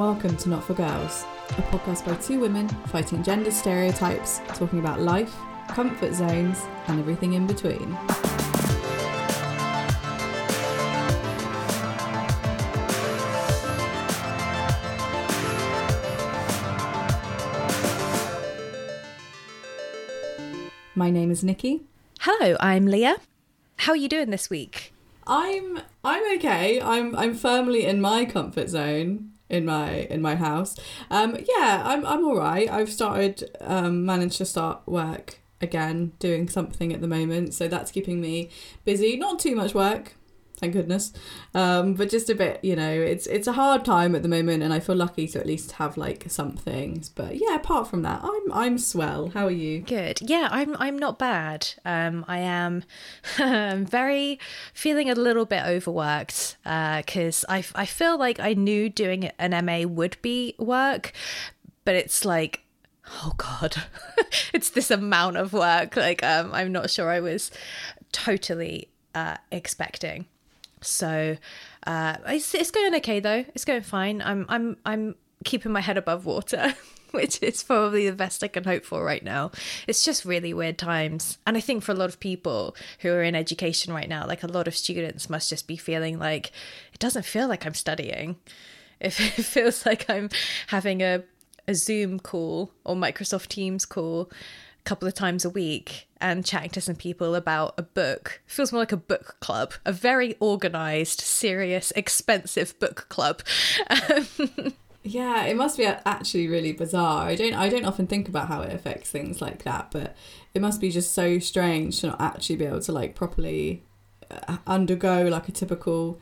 welcome to Not for Girls, a podcast by two women fighting gender stereotypes, talking about life, comfort zones, and everything in between. My name is Nikki. Hello, I'm Leah. How are you doing this week? I'm I'm okay. I'm I'm firmly in my comfort zone in my in my house. Um yeah, I'm I'm all right. I've started um managed to start work again doing something at the moment, so that's keeping me busy. Not too much work, thank goodness. Um, but just a bit, you know, it's it's a hard time at the moment, and I feel lucky to at least have like some things. But yeah, apart from that, I'm I'm swell. How are you? Good. Yeah, I'm I'm not bad. Um, I am very feeling a little bit overworked because uh, I I feel like I knew doing an MA would be work, but it's like oh god it's this amount of work like um i'm not sure i was totally uh expecting so uh, it's it's going okay though. It's going fine. I'm I'm I'm keeping my head above water. which is probably the best I can hope for right now. It's just really weird times. And I think for a lot of people who are in education right now, like a lot of students must just be feeling like it doesn't feel like I'm studying. If it feels like I'm having a, a Zoom call or Microsoft Teams call a couple of times a week and chatting to some people about a book. It feels more like a book club, a very organized, serious, expensive book club. yeah, it must be actually really bizarre. I don't I don't often think about how it affects things like that, but it must be just so strange to not actually be able to like properly uh, undergo like a typical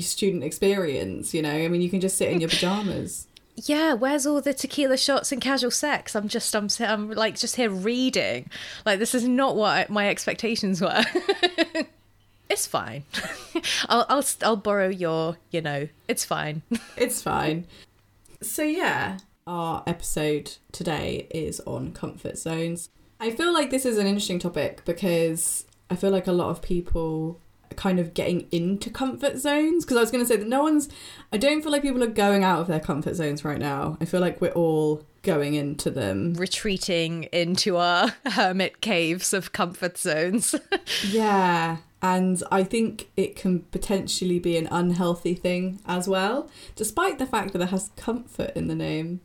student experience, you know? I mean, you can just sit in your pajamas yeah, where's all the tequila shots and casual sex? I'm just, I'm, I'm like just here reading. Like this is not what my expectations were. it's fine. I'll, I'll, I'll borrow your, you know, it's fine. it's fine. So yeah, our episode today is on comfort zones. I feel like this is an interesting topic because I feel like a lot of people kind of getting into comfort zones because I was going to say that no one's I don't feel like people are going out of their comfort zones right now. I feel like we're all going into them retreating into our hermit caves of comfort zones. yeah, and I think it can potentially be an unhealthy thing as well, despite the fact that it has comfort in the name.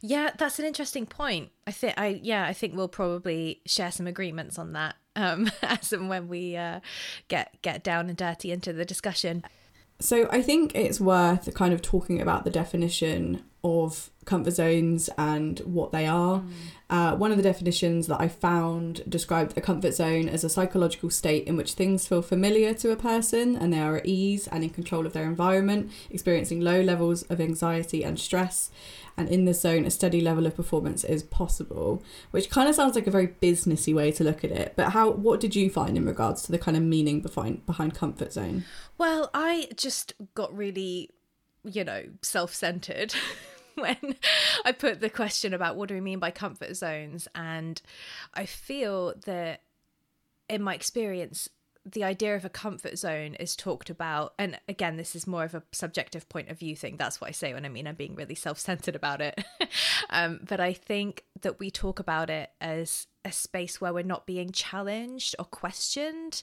Yeah, that's an interesting point. I think I yeah, I think we'll probably share some agreements on that um, as and when we uh, get get down and dirty into the discussion. So I think it's worth kind of talking about the definition of comfort zones and what they are. Mm. Uh, one of the definitions that I found described a comfort zone as a psychological state in which things feel familiar to a person and they are at ease and in control of their environment, experiencing low levels of anxiety and stress and in the zone a steady level of performance is possible which kind of sounds like a very businessy way to look at it but how what did you find in regards to the kind of meaning behind behind comfort zone well i just got really you know self-centered when I put the question about what do we mean by comfort zones. And I feel that in my experience, the idea of a comfort zone is talked about and again this is more of a subjective point of view thing that's what i say when i mean i'm being really self-centered about it. Um, but i think that we talk about it as a space where we're not being challenged or questioned.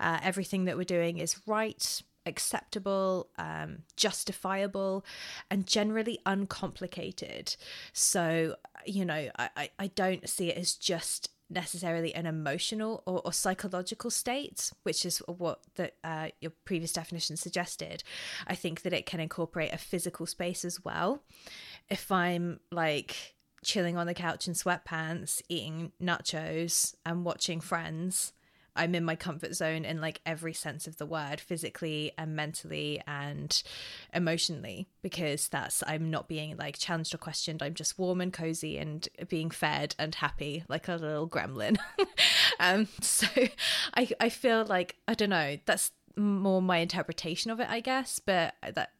Uh, everything that we're doing is right acceptable um, justifiable and generally uncomplicated. So you know I, I don't see it as just necessarily an emotional or, or psychological state, which is what the, uh, your previous definition suggested. I think that it can incorporate a physical space as well. If I'm like chilling on the couch in sweatpants, eating nachos, and watching Friends, I'm in my comfort zone in like every sense of the word, physically and mentally and emotionally, because that's I'm not being like challenged or questioned. I'm just warm and cozy and being fed and happy like a little gremlin. um, so I I feel like I don't know. That's more my interpretation of it, I guess, but that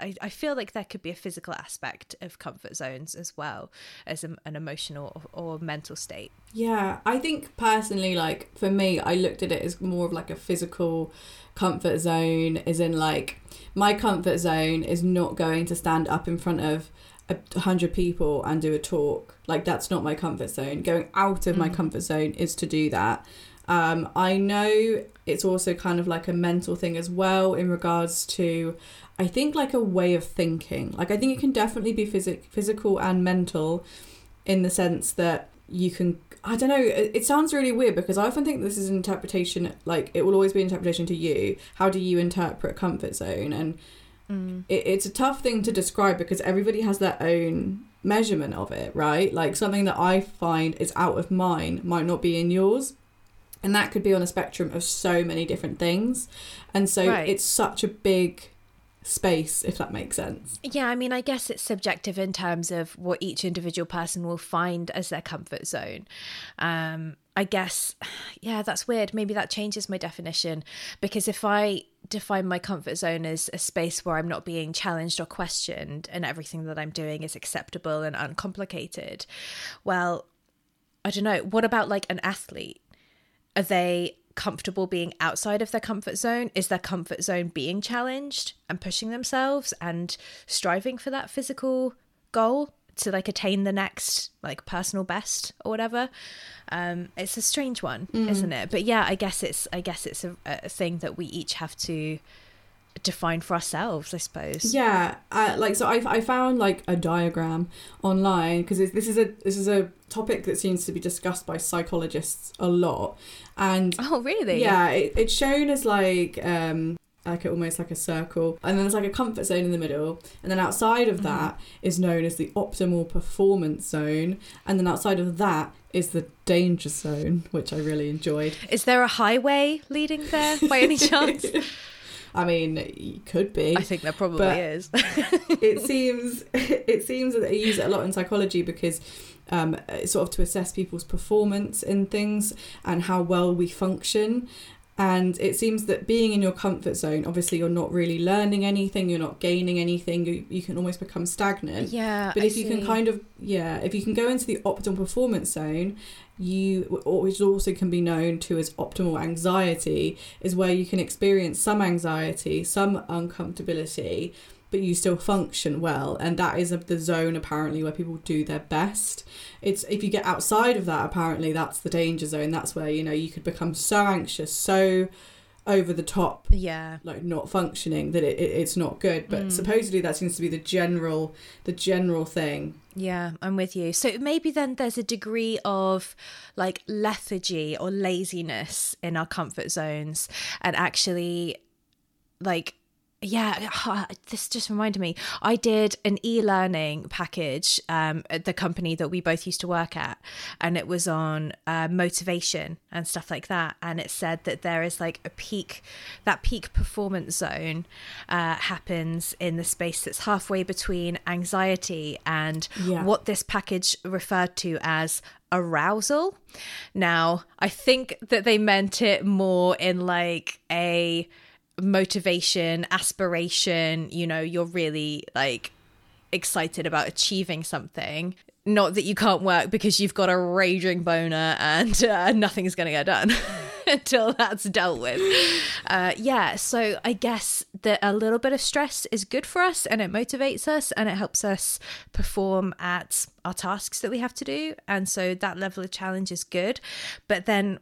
I, I feel like there could be a physical aspect of comfort zones as well as a, an emotional or, or mental state. Yeah, I think personally, like for me, I looked at it as more of like a physical comfort zone, as in like my comfort zone is not going to stand up in front of a hundred people and do a talk. Like that's not my comfort zone. Going out of mm. my comfort zone is to do that. Um, I know it's also kind of like a mental thing as well in regards to, I think like a way of thinking. Like I think it can definitely be physic physical and mental, in the sense that you can. I don't know. It, it sounds really weird because I often think this is an interpretation. Like it will always be an interpretation to you. How do you interpret comfort zone and Mm. It, it's a tough thing to describe because everybody has their own measurement of it, right? Like something that I find is out of mine might not be in yours. And that could be on a spectrum of so many different things. And so right. it's such a big space, if that makes sense. Yeah, I mean, I guess it's subjective in terms of what each individual person will find as their comfort zone. Um, I guess, yeah, that's weird. Maybe that changes my definition because if I define my comfort zone as a space where I'm not being challenged or questioned and everything that I'm doing is acceptable and uncomplicated, well, I don't know. What about like an athlete? Are they comfortable being outside of their comfort zone? Is their comfort zone being challenged and pushing themselves and striving for that physical goal to like attain the next like personal best or whatever? Um, it's a strange one, mm. isn't it? But yeah, I guess it's I guess it's a, a thing that we each have to define for ourselves i suppose yeah uh, like so I, I found like a diagram online because this is a this is a topic that seems to be discussed by psychologists a lot and oh really yeah it, it's shown as like um like almost like a circle and then there's like a comfort zone in the middle and then outside of mm-hmm. that mm. is known as the optimal performance zone and then outside of that is the danger zone which i really enjoyed is there a highway leading there by any chance I mean, it could be. I think there probably is. it seems it seems that they use it a lot in psychology because um, sort of to assess people's performance in things and how well we function. And it seems that being in your comfort zone, obviously, you're not really learning anything, you're not gaining anything, you, you can almost become stagnant. Yeah. But if you can kind of, yeah, if you can go into the optimal performance zone, you, which also can be known to as optimal anxiety, is where you can experience some anxiety, some uncomfortability, but you still function well and that is the zone apparently where people do their best. It's if you get outside of that apparently that's the danger zone. That's where you know you could become so anxious so over the top yeah. like not functioning that it, it it's not good. But mm. supposedly that seems to be the general the general thing. Yeah i'm with you. So maybe then there's a degree of like lethargy or laziness in our comfort zones and actually like yeah, this just reminded me. I did an e-learning package um, at the company that we both used to work at, and it was on uh, motivation and stuff like that. And it said that there is like a peak, that peak performance zone uh, happens in the space that's halfway between anxiety and yeah. what this package referred to as arousal. Now, I think that they meant it more in like a motivation, aspiration, you know, you're really like excited about achieving something. Not that you can't work because you've got a raging boner and uh, nothing's going to get done until that's dealt with. Uh, yeah, so I guess that a little bit of stress is good for us and it motivates us and it helps us perform at our tasks that we have to do. And so that level of challenge is good. But then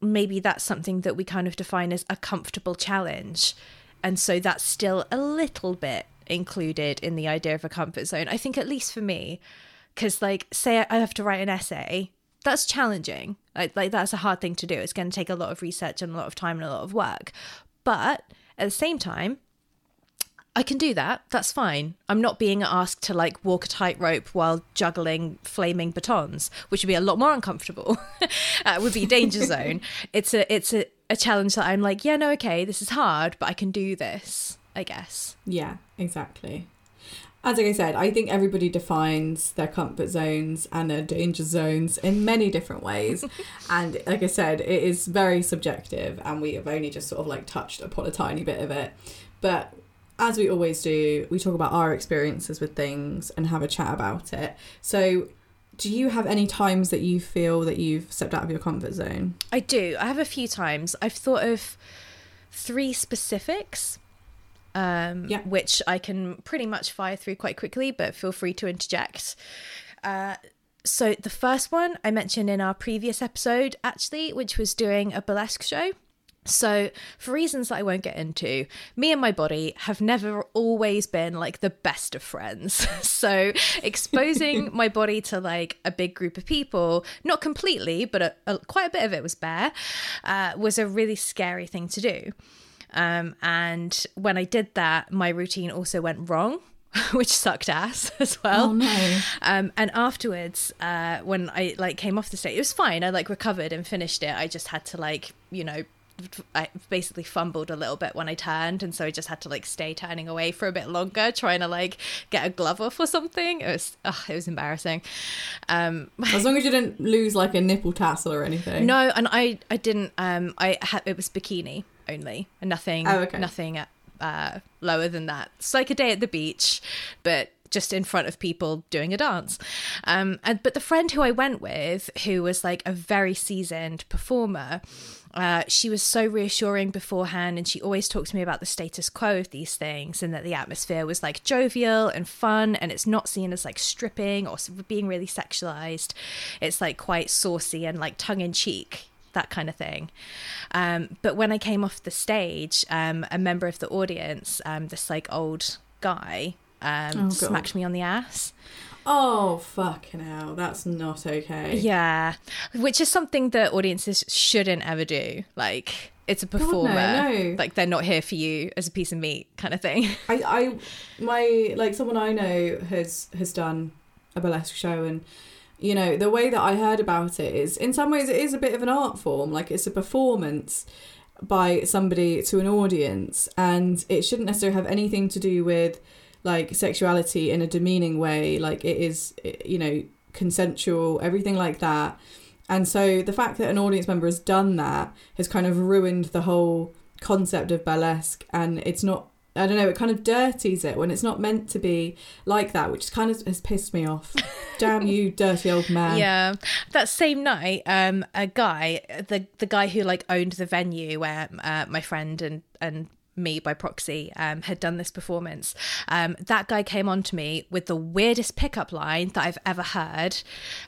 maybe that's something that we kind of define as a comfortable challenge. And so that's still a little bit included in the idea of a comfort zone. I think, at least for me, because, like, say I have to write an essay, that's challenging. Like, like, that's a hard thing to do. It's going to take a lot of research and a lot of time and a lot of work. But at the same time, I can do that. That's fine. I'm not being asked to like walk a tightrope while juggling flaming batons, which would be a lot more uncomfortable. uh, would be danger zone. It's a it's a, a challenge that I'm like, yeah, no, okay, this is hard, but I can do this. I guess. Yeah, exactly. As like I said, I think everybody defines their comfort zones and their danger zones in many different ways. and like I said, it is very subjective, and we have only just sort of like touched upon a tiny bit of it. But as we always do, we talk about our experiences with things and have a chat about it. So, do you have any times that you feel that you've stepped out of your comfort zone? I do. I have a few times. I've thought of three specifics, um, Yeah. which I can pretty much fire through quite quickly, but feel free to interject. Uh, so the first one I mentioned in our previous episode, actually, which was doing a burlesque show. So, for reasons that I won't get into, me and my body have never always been like the best of friends. so, exposing my body to like a big group of people, not completely, but a, a, quite a bit of it was bare, uh, was a really scary thing to do. Um, and when I did that, my routine also went wrong. Which sucked ass as well. Oh no. Um, and afterwards, uh, when I like came off the stage, it was fine. I like recovered and finished it. I just had to like, you know, I basically fumbled a little bit when I turned, and so I just had to like stay turning away for a bit longer, trying to like get a glove off or something. It was, ugh, it was embarrassing. Um, As long as you didn't lose like a nipple tassel or anything. no, and I, I didn't. Um, I had it was bikini only, and nothing, Oh, okay. nothing uh, lower than that. It's like a day at the beach, but just in front of people doing a dance. Um, and but the friend who I went with, who was like a very seasoned performer. Uh, she was so reassuring beforehand, and she always talked to me about the status quo of these things, and that the atmosphere was like jovial and fun, and it's not seen as like stripping or being really sexualized. It's like quite saucy and like tongue in cheek, that kind of thing. Um, but when I came off the stage, um, a member of the audience, um, this like old guy, um, Oh, smacked me on the ass. Oh fucking hell, that's not okay. Yeah, which is something that audiences shouldn't ever do. Like, it's a no, performer. no. Like, they're not here for you as a piece of meat, kind of thing. I, I, my like someone I know has has done a burlesque show, and you know the way that I heard about it is in some ways it is a bit of an art form, like it's a performance by somebody to an audience, and it shouldn't necessarily have anything to do with like sexuality in a demeaning way. Like it is, you know, consensual, everything like that. And so the fact that an audience member has done that has kind of ruined the whole concept of burlesque and it's not I don't know, it kind of dirties it when it's not meant to be like that, which kind of has pissed me off. Damn you, dirty old man. Yeah, that same night, um, a guy, the the guy who like owned the venue where uh, my friend and and me by proxy um, had done this performance. Um, that guy came on to me with the weirdest pickup line that I've ever heard.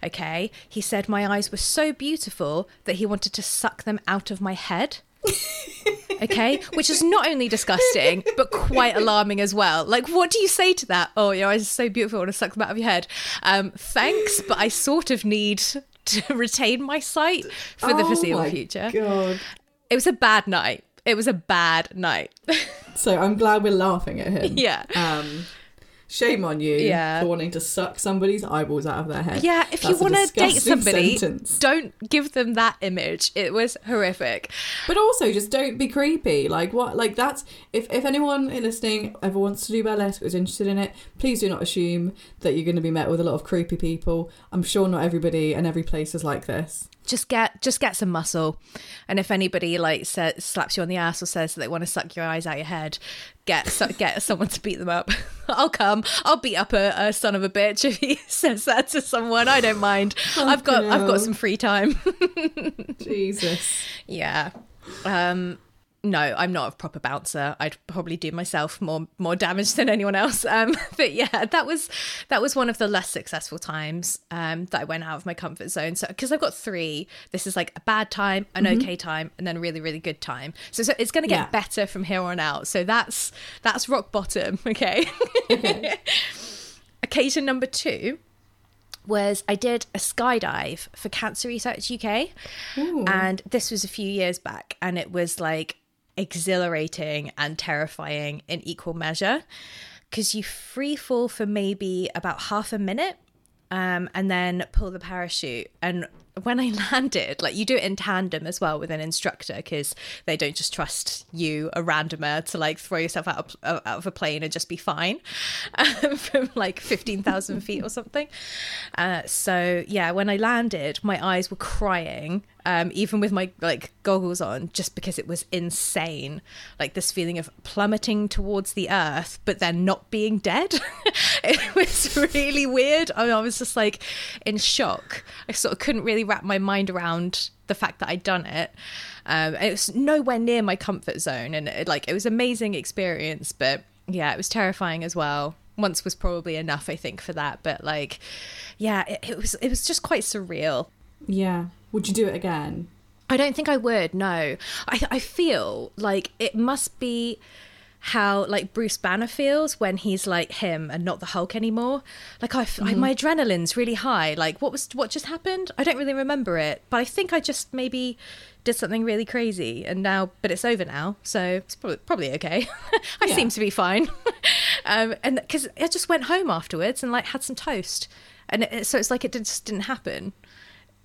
Okay, he said my eyes were so beautiful that he wanted to suck them out of my head. okay which is not only disgusting but quite alarming as well like what do you say to that oh your eyes are so beautiful i want to suck them out of your head um thanks but i sort of need to retain my sight for the Oh foreseeable future God. it was a bad night it was a bad night So I'm glad we're laughing at him. yeah Um, shame on you Yeah. for wanting to suck somebody's eyeballs out of their head. yeah if you That's a want to date somebody sentence. don't give them that image it was horrific But also, just don't be creepy. Like what? Like that's if if anyone listening ever wants to do burlesque or is interested in it, please do not assume that you're going to be met with a lot of creepy people. I'm sure not everybody and every place is like this. Just get just get some muscle. And if anybody like sa- slaps you on the ass or says that they want to suck your eyes out your head get so, get someone to beat them up. I'll come. I'll beat up a, a son of a bitch if he says that to someone. I don't mind. I've got i've got some free time. Jesus. yeah. Um no, I'm not a proper bouncer. I'd probably do myself more more damage than anyone else. Um, but yeah, that was that was one of the less successful times um, that I went out of my comfort zone. So because I've got three, this is like a bad time, an okay time, and then a really really good time. So, so it's going to get Yeah. better from here on out. So that's that's rock bottom. Okay. Occasion number two was I did a skydive for Cancer Research UK. Ooh. And this was a few years back, and it was like exhilarating and terrifying in equal measure because you free fall for maybe about half a minute um, and then pull the parachute. And when I landed, like you do it in tandem as well with an instructor because they don't just trust you, a randomer, to like throw yourself out of, out of a plane and just be fine um, from like 15,000 feet or something. Uh, so, yeah, when I landed, my eyes were crying um, even with my like goggles on, just because it was insane. Like this feeling of plummeting towards the earth, but then not being dead. it was really weird. I, mean, I was just like in shock. I sort of couldn't really wrap my mind around the fact that I'd done it. Um, it was nowhere near my comfort zone, and it, like it was amazing experience, but yeah, it was terrifying as well. Once was probably enough, I think, for that. But like, yeah, it, it was it was just quite surreal. Yeah. Would you do it again? I don't think I would. No, I I feel like it must be how like Bruce Banner feels when he's like him and not the Hulk anymore. Like I, mm-hmm. I, my adrenaline's really high. Like what was what just happened? I don't really remember it, but I think I just maybe did something really crazy and now but it's over now so it's probably, probably okay i yeah. seem to be fine um, and because i just went home afterwards and like had some toast and it, so it's like it just didn't happen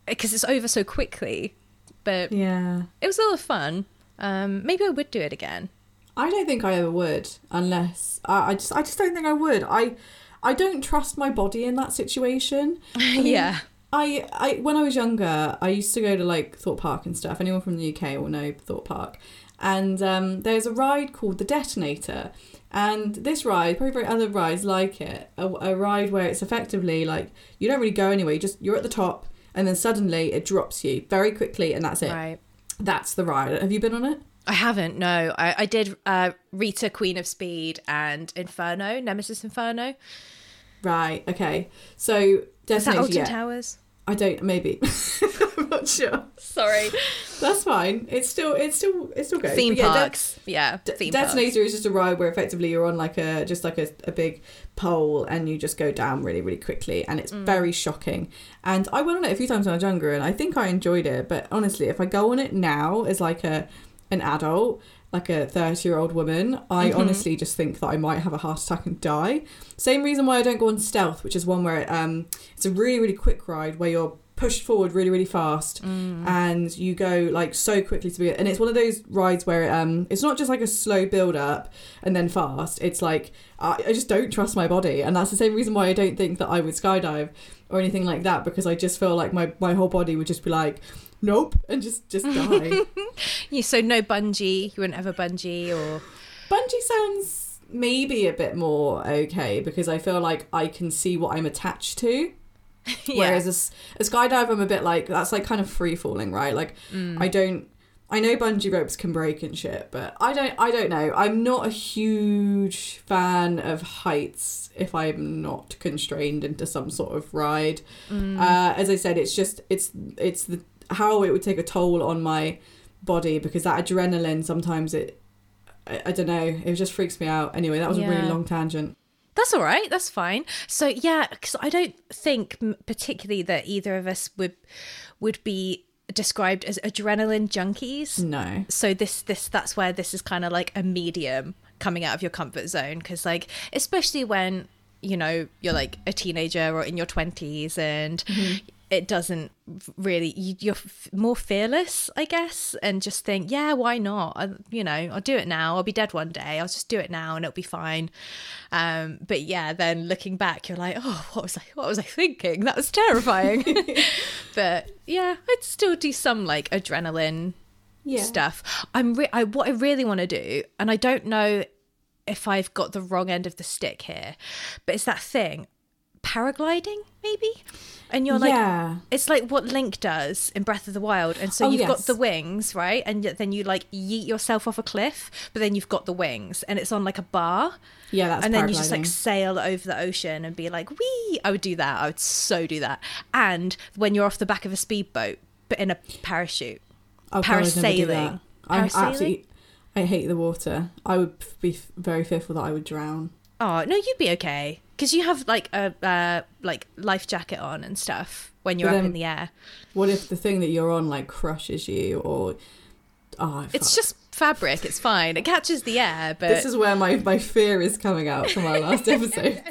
because it's over so quickly but yeah it was a lot of fun um, maybe i would do it again i don't think i ever would unless I, I just i just don't think i would i i don't trust my body in that situation I mean, yeah I, I when I was younger, I used to go to like Thorpe Park and stuff. Anyone from the UK will know Thorpe Park. And um, there's a ride called the Detonator. And this ride, probably very other rides like it, a, a ride where it's effectively like you don't really go anywhere. You just you're at the top, and then suddenly it drops you very quickly, and that's it. Right. That's the ride. Have you been on it? I haven't. No, I, I did uh, Rita, Queen of Speed, and Inferno, Nemesis Inferno. Right. Okay. So Is that Alton yeah. Towers? I don't. Maybe. I'm not sure. Sorry. That's fine. It's still. It's still. It's still good. Theme yeah, parks. Yeah. theme Detonator parks. is just a ride where effectively you're on like a just like a, a big pole and you just go down really really quickly and it's mm. very shocking. And I went on it a few times when I was younger and I think I enjoyed it. But honestly, if I go on it now as like a an adult, like a 30 year old woman, I mm-hmm. honestly just think that I might have a heart attack and die. Same reason why I don't go on stealth, which is one where it, um, it's a really, really quick ride where you're pushed forward really, really fast mm. and you go like so quickly to be. And it's one of those rides where um, it's not just like a slow build up and then fast. It's like I, I just don't trust my body. And that's the same reason why I don't think that I would skydive or anything like that because I just feel like my, my whole body would just be like, nope, and just just die. yeah, so no bungee. You wouldn't have a bungee or bungee sounds maybe a bit more okay because I feel like I can see what I'm attached to. yeah. Whereas a, a skydive, I'm a bit like that's like kind of free falling, right? Like mm. I don't. I know bungee ropes can break and shit, but I don't. I don't know. I'm not a huge fan of heights if I'm not constrained into some sort of ride. Mm. Uh, as I said, it's just it's it's the how it would take a toll on my body because that adrenaline sometimes it I, I don't know it just freaks me out. Anyway that was yeah. a really long tangent. That's all right that's fine. So yeah because i don't think particularly that either of us would would be described as adrenaline junkies. No. So this this that's where this is kind of like a medium coming out of your comfort zone because like especially when you know you're like a teenager or in your 20s and mm-hmm it doesn't really you're more fearless i guess and just think yeah why not? I, you know i'll do it now. I'll be dead one day. I'll just do it now and it'll be fine. Um, but yeah then looking back you're like oh what was i what was i thinking? That was terrifying. But yeah i'd still do some like adrenaline yeah. stuff. I'm re- I, what i really want to do and i don't know if i've got the wrong end of the stick here but it's that thing paragliding maybe? And you're like yeah. it's like what link does in breath of the wild. And so oh, you've yes. got the wings right? And then you like yeet yourself off a cliff but then you've got the wings and it's on like a bar. Yeah that's and then you just like sail over the ocean and be like wee! I would do that. I would so do that. And when you're off the back of a speedboat but in a parachute. Oh, parasailing. I absolutely i hate the water. I would be very fearful that i would drown. Oh no you'd be okay because you have like a uh, like life jacket on and stuff when you're then, up in the air. What if the thing that you're on like crushes you or? Oh, it's just fabric. It's fine. It catches the air, but this is where my my fear is coming out from our last episode.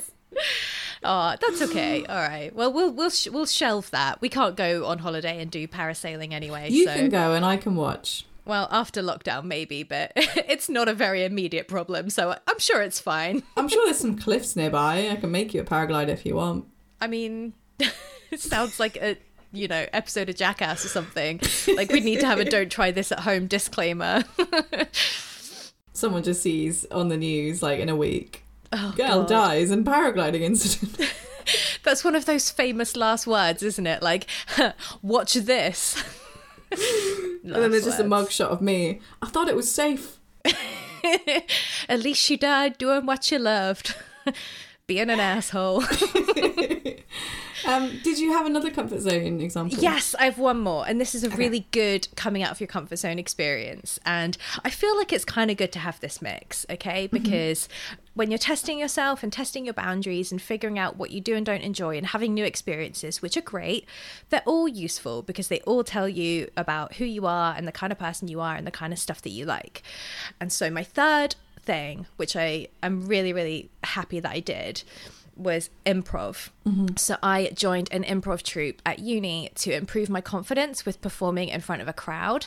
oh, that's okay. All right. Well, we'll we'll sh- we'll shelve that. We can't go on holiday and do parasailing anyway. You so. can go and I can watch. Well, after lockdown, maybe, but it's not a very immediate problem, so I'm sure it's fine. I'm sure there's some cliffs nearby. I can make you a paraglider if you want. I mean, it sounds like a you know, episode of Jackass or something. Like we need to have a don't try this at home disclaimer. Someone just sees on the news like in a week. Oh, Girl God. dies in paragliding incident. That's one of those famous last words, isn't it? Like, watch this. and then there's just a mugshot of me. I thought it was safe. At least you died doing what you loved. Being an asshole. Um, did you have another comfort zone example? Yes, I have one more. And this is a really good coming out of your comfort zone experience. And I feel like it's kind of good to have this mix, okay? Because when you're testing yourself and testing your boundaries and figuring out what you do and don't enjoy and having new experiences, which are great, they're all useful because they all tell you about who you are and the kind of person you are and the kind of stuff that you like. And so, my third thing, which I am really, really happy that I did, was improv. Mm-hmm. So I joined an improv troupe at uni to improve my confidence with performing in front of a crowd.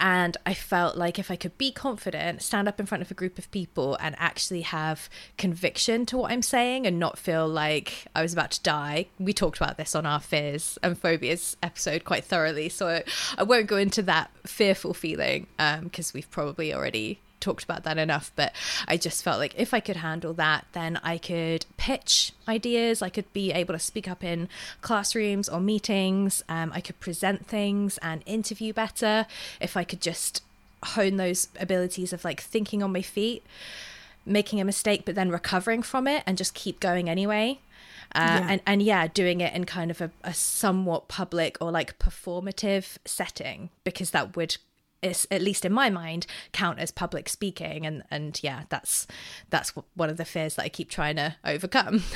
And I felt like if I could be confident, stand up in front of a group of people and actually have conviction to what I'm saying and not feel like I was about to die. We talked about this on our fears and phobias episode quite thoroughly. So I, won't go into that fearful feeling um, because we've probably already talked about that enough, but I just felt like if I could handle that, then I could pitch ideas. I could be able to speak up in classrooms or meetings. Um, I could present things and interview better if I could just hone those abilities of like thinking on my feet, making a mistake, but then recovering from it and just keep going anyway. Uh, Yeah. and, and yeah, doing it in kind of a, a somewhat public or like performative setting because that would is at least in my mind count as public speaking. And and yeah that's that's one of the fears that i keep trying to overcome.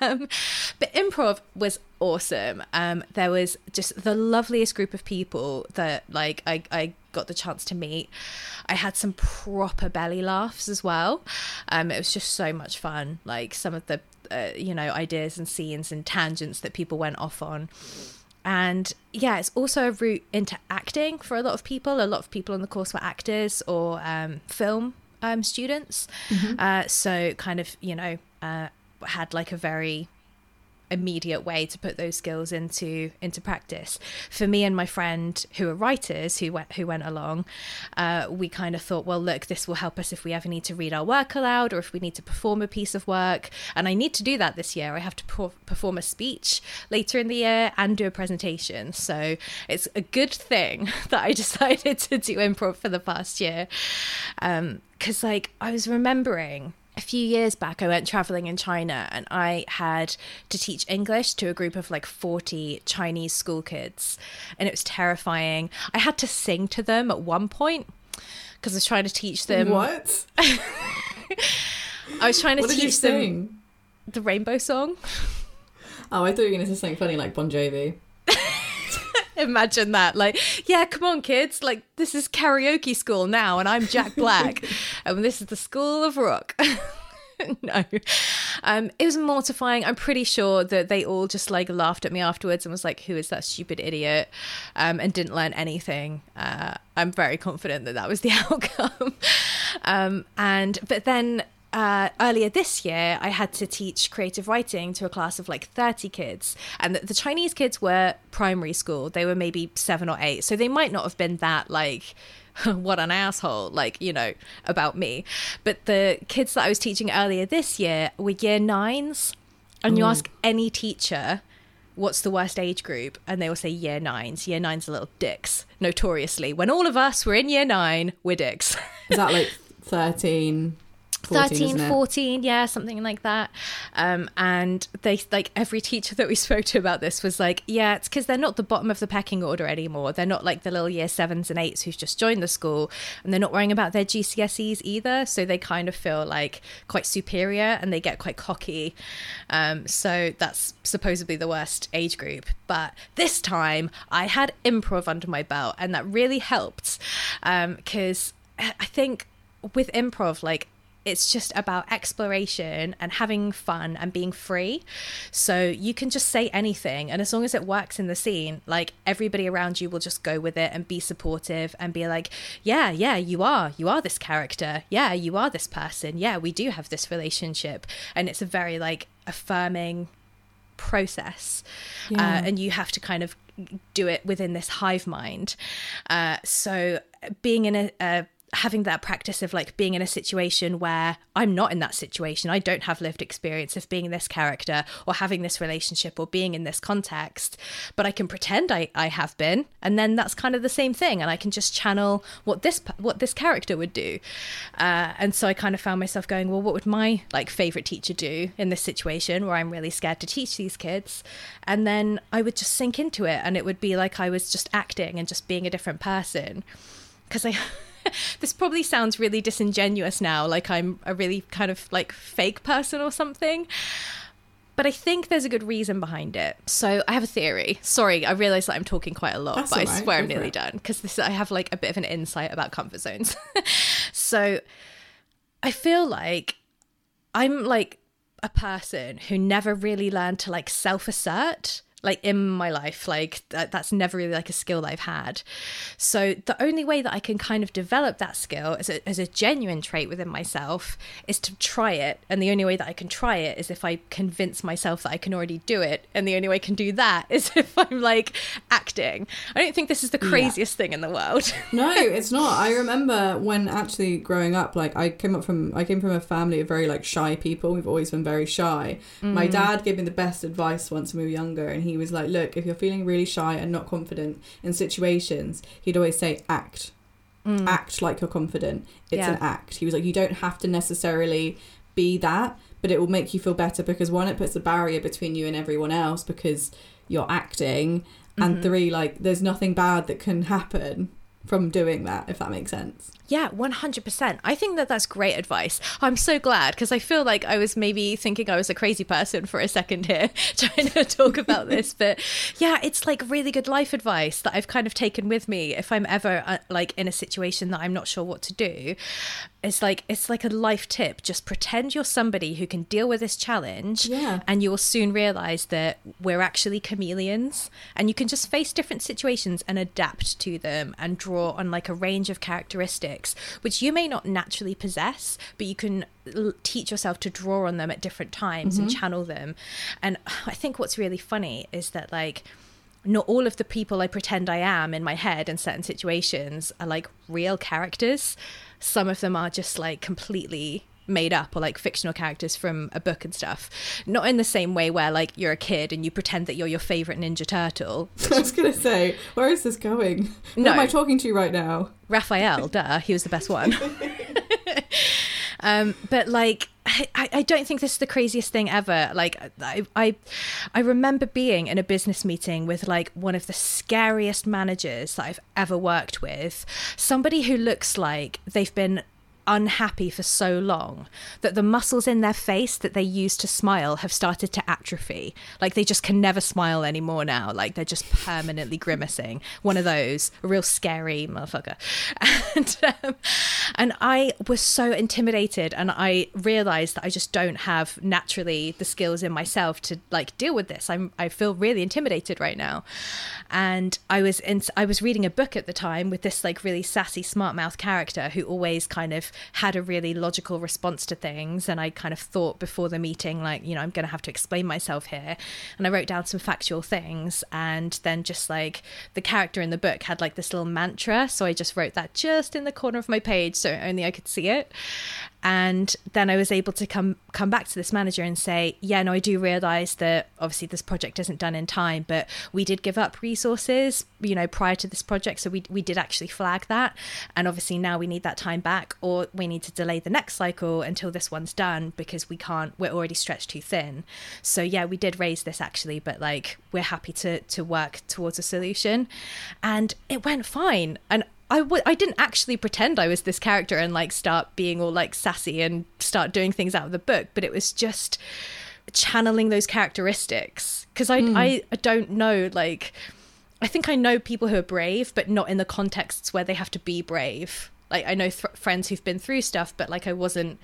Um, but improv was awesome. Um, there was just the loveliest group of people that like I, I got the chance to meet. I had some proper belly laughs as well. Um, it was just so much fun. Like some of the uh, you know ideas and scenes and tangents that people went off on and yeah it's also a route into acting for a lot of people. A lot of people on the course were actors or um, film um, students. Uh, so kind of you know uh, had like a very immediate way to put those skills into into practice. For me and my friend who are writers who went who went along uh, we kind of thought well look this will help us if we ever need to read our work aloud or if we need to perform a piece of work. And i need to do that this year. I have to per- perform a speech later in the year and do a presentation. So it's a good thing that i decided to do improv for the past year. Because like i was remembering a few years back, I went traveling in China and I had to teach English to a group of like 40 Chinese school kids. And it was terrifying. I had to sing to them at one point because I was trying to teach them. What? I was trying to What you teach them sing? the rainbow song. Oh, I thought you were going to say something funny like Bon Jovi. Imagine that. Like, yeah, come on, kids. Like, this is karaoke school now, and I'm Jack Black, and this is the School of Rock. no, um, it was mortifying. I'm pretty sure that they all just like laughed at me afterwards and was like, "Who is that stupid idiot?" Um, and didn't learn anything. Uh, I'm very confident that that was the outcome. um, and but then uh, earlier this year, I had to teach creative writing to a class of like 30 kids. And the, the Chinese kids were primary school. They were maybe seven or eight. So they might not have been that like, what an asshole, like, you know, about me. But the kids that I was teaching earlier this year were year nines. And you ask any teacher, what's the worst age group? And they will say year nines. Year nines are little dicks, notoriously. When all of us were in year nine, we're dicks. Is that like 13, 14, 13 14 yeah something like that. Um and they like every teacher that we spoke to about this was like yeah it's because they're not the bottom of the pecking order anymore. They're not like the little year sevens and eights who've just joined the school and they're not worrying about their gcse's either. So they kind of feel like quite superior and they get quite cocky. Um so that's supposedly the worst age group. But this time i had improv under my belt and that really helped um because i think with improv like it's just about exploration and having fun and being free. So you can just say anything. And as long as it works in the scene, like everybody around you will just go with it and be supportive and be like, yeah, yeah, you are. You are this character. Yeah, you are this person. Yeah, we do have this relationship. And it's a very like affirming process Yeah. uh, and you have to kind of do it within this hive mind uh, so being in a, a having that practice of like being in a situation where I'm not in that situation. I don't have lived experience of being this character or having this relationship or being in this context, but I can pretend I, I have been. And then that's kind of the same thing. And I can just channel what this, what this character would do. Uh, and so I kind of found myself going, well, what would my like favorite teacher do in this situation where I'm really scared to teach these kids? And then I would just sink into it and it would be like I was just acting and just being a different person. Because I, this probably sounds really disingenuous now, like I'm a really kind of like fake person or something. But I think there's a good reason behind it. So I have a theory. Sorry, I realize that I'm talking quite a lot, That's but I right, swear I'm nearly done because this I have like a bit of an insight about comfort zones. so I feel like I'm like a person who never really learned to like self assert like in my life like that, that's never really like a skill that i've had. So the only way that i can kind of develop that skill as a, as a genuine trait within myself is to try it. And the only way that i can try it is if i convince myself that i can already do it. And the only way i can do that is if i'm like acting. I don't think this is the craziest thing in the world. No, it's not. I remember when actually growing up, like I came up from I came from a family of very like shy people. We've always been very shy. My mm. dad gave me the best advice once when we were younger, and he was like, "Look, if you're feeling really shy and not confident in situations, he'd always say act, mm. act like you're confident. It's Yeah. an act." He was like, "You don't have to necessarily be that." But it will make you feel better because one, it puts a barrier between you and everyone else because you're acting, and mm-hmm. three, like there's nothing bad that can happen from doing that, if that makes sense. Yeah, 100%. I think that that's great advice. I'm so glad because I feel like I was maybe thinking I was a crazy person for a second here trying to talk about this. But yeah, it's like really good life advice that I've kind of taken with me if I'm ever uh, like in a situation that I'm not sure what to do. It's like it's like a life tip. Just pretend you're somebody who can deal with this challenge Yeah. and you will soon realize that we're actually chameleons and you can just face different situations and adapt to them and draw on like a range of characteristics which you may not naturally possess but you can l- teach yourself to draw on them at different times and mm-hmm. channel them and i think what's really funny is that like not all of the people I pretend I am in my head in certain situations are like real characters. Some of them are just like completely made up or like fictional characters from a book and stuff. Not in the same way where like you're a kid and you pretend that you're your favorite Ninja Turtle. I was gonna say, where is this going? Who No. am I talking to right now? Raphael, duh, he was the best one. um, but like, I, I don't think this is the craziest thing ever. Like, I, I, I remember being in a business meeting with like one of the scariest managers that I've ever worked with. Somebody who looks like they've been unhappy for so long that the muscles in their face that they use to smile have started to atrophy. Like they just can never smile anymore now. Like they're just permanently grimacing. One of those, a real scary motherfucker. And um, and I was so intimidated, and I realized that I just don't have naturally the skills in myself to like deal with this. I'm I feel really intimidated right now, and I was in I was reading a book at the time with this like really sassy smart mouth character who always kind of had a really logical response to things, and I kind of thought before the meeting like you know I'm going to have to explain myself here, and I wrote down some factual things, and then just like the character in the book had like this little mantra, so I just wrote that just in the corner of my page so only I could see it. And then I was able to come come back to this manager and say, yeah, no, I do realize that obviously this project isn't done in time, but we did give up resources, you know, prior to this project, so we we did actually flag that, and obviously now we need that time back, or we need to delay the next cycle until this one's done because we can't, we're already stretched too thin. So yeah, we did raise this actually, but like we're happy to to work towards a solution, and it went fine, and I w- I didn't actually pretend I was this character and like start being all like sassy and start doing things out of the book, but it was just channeling those characteristics because I, hmm. I I don't know like I think I know people who are brave, but not in the contexts where they have to be brave. Like I know th- friends who've been through stuff, but like I wasn't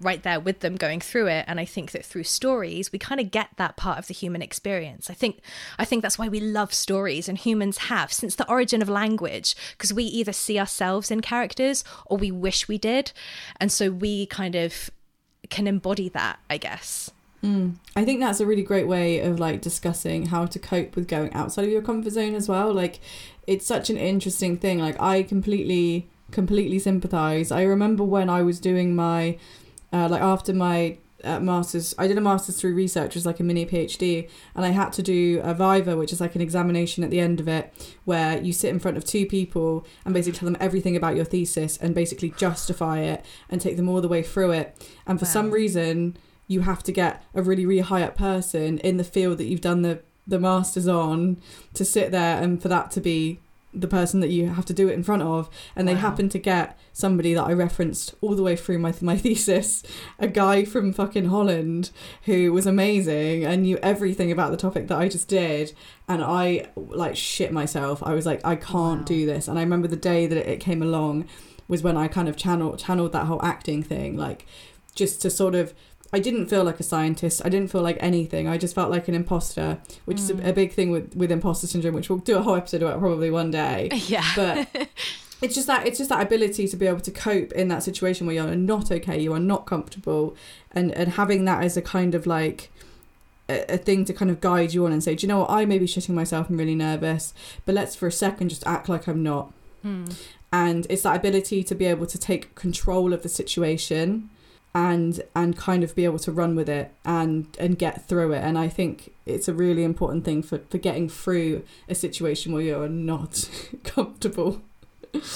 right there with them going through it and i think that through stories we kind of get that part of the human experience i think i think that's why we love stories and humans have since the origin of language because we either see ourselves in characters or we wish we did and so we kind of can embody that i guess Mm. I think that's a really great way of like discussing how to cope with going outside of your comfort zone as well. Like it's such an interesting thing. Like I completely completely sympathize. I remember when I was doing my uh, like after my uh, masters i did a masters through research which is like a mini phd and i had to do a viva which is like an examination at the end of it where you sit in front of two people and basically tell them everything about your thesis and basically justify it and take them all the way through it and for Wow. some reason you have to get a really really high up person in the field that you've done the the masters on to sit there and for that to be the person that you have to do it in front of and they Wow. happen to get somebody that I referenced all the way through my my thesis, a guy from fucking Holland who was amazing and knew everything about the topic that I just did, and I like shit myself. I was like, I can't Wow. do this, and I remember the day that it came along was when I kind of channeled channeled that whole acting thing, like just to sort of. I didn't feel like a scientist. I didn't feel like anything. I just felt like an imposter, which is Mm. a, a big thing with, with imposter syndrome, which we'll do a whole episode about probably one day Yeah. but it's just that it's just that ability to be able to cope in that situation where you're not okay you are not comfortable and and having that as a kind of like a, a thing to kind of guide you on and say do you know what i may be shitting myself i'm really nervous but let's for a second just act like i'm not Hmm. and it's that ability to be able to take control of the situation and and kind of be able to run with it and and get through it and i think it's a really important thing for for getting through a situation where you're not comfortable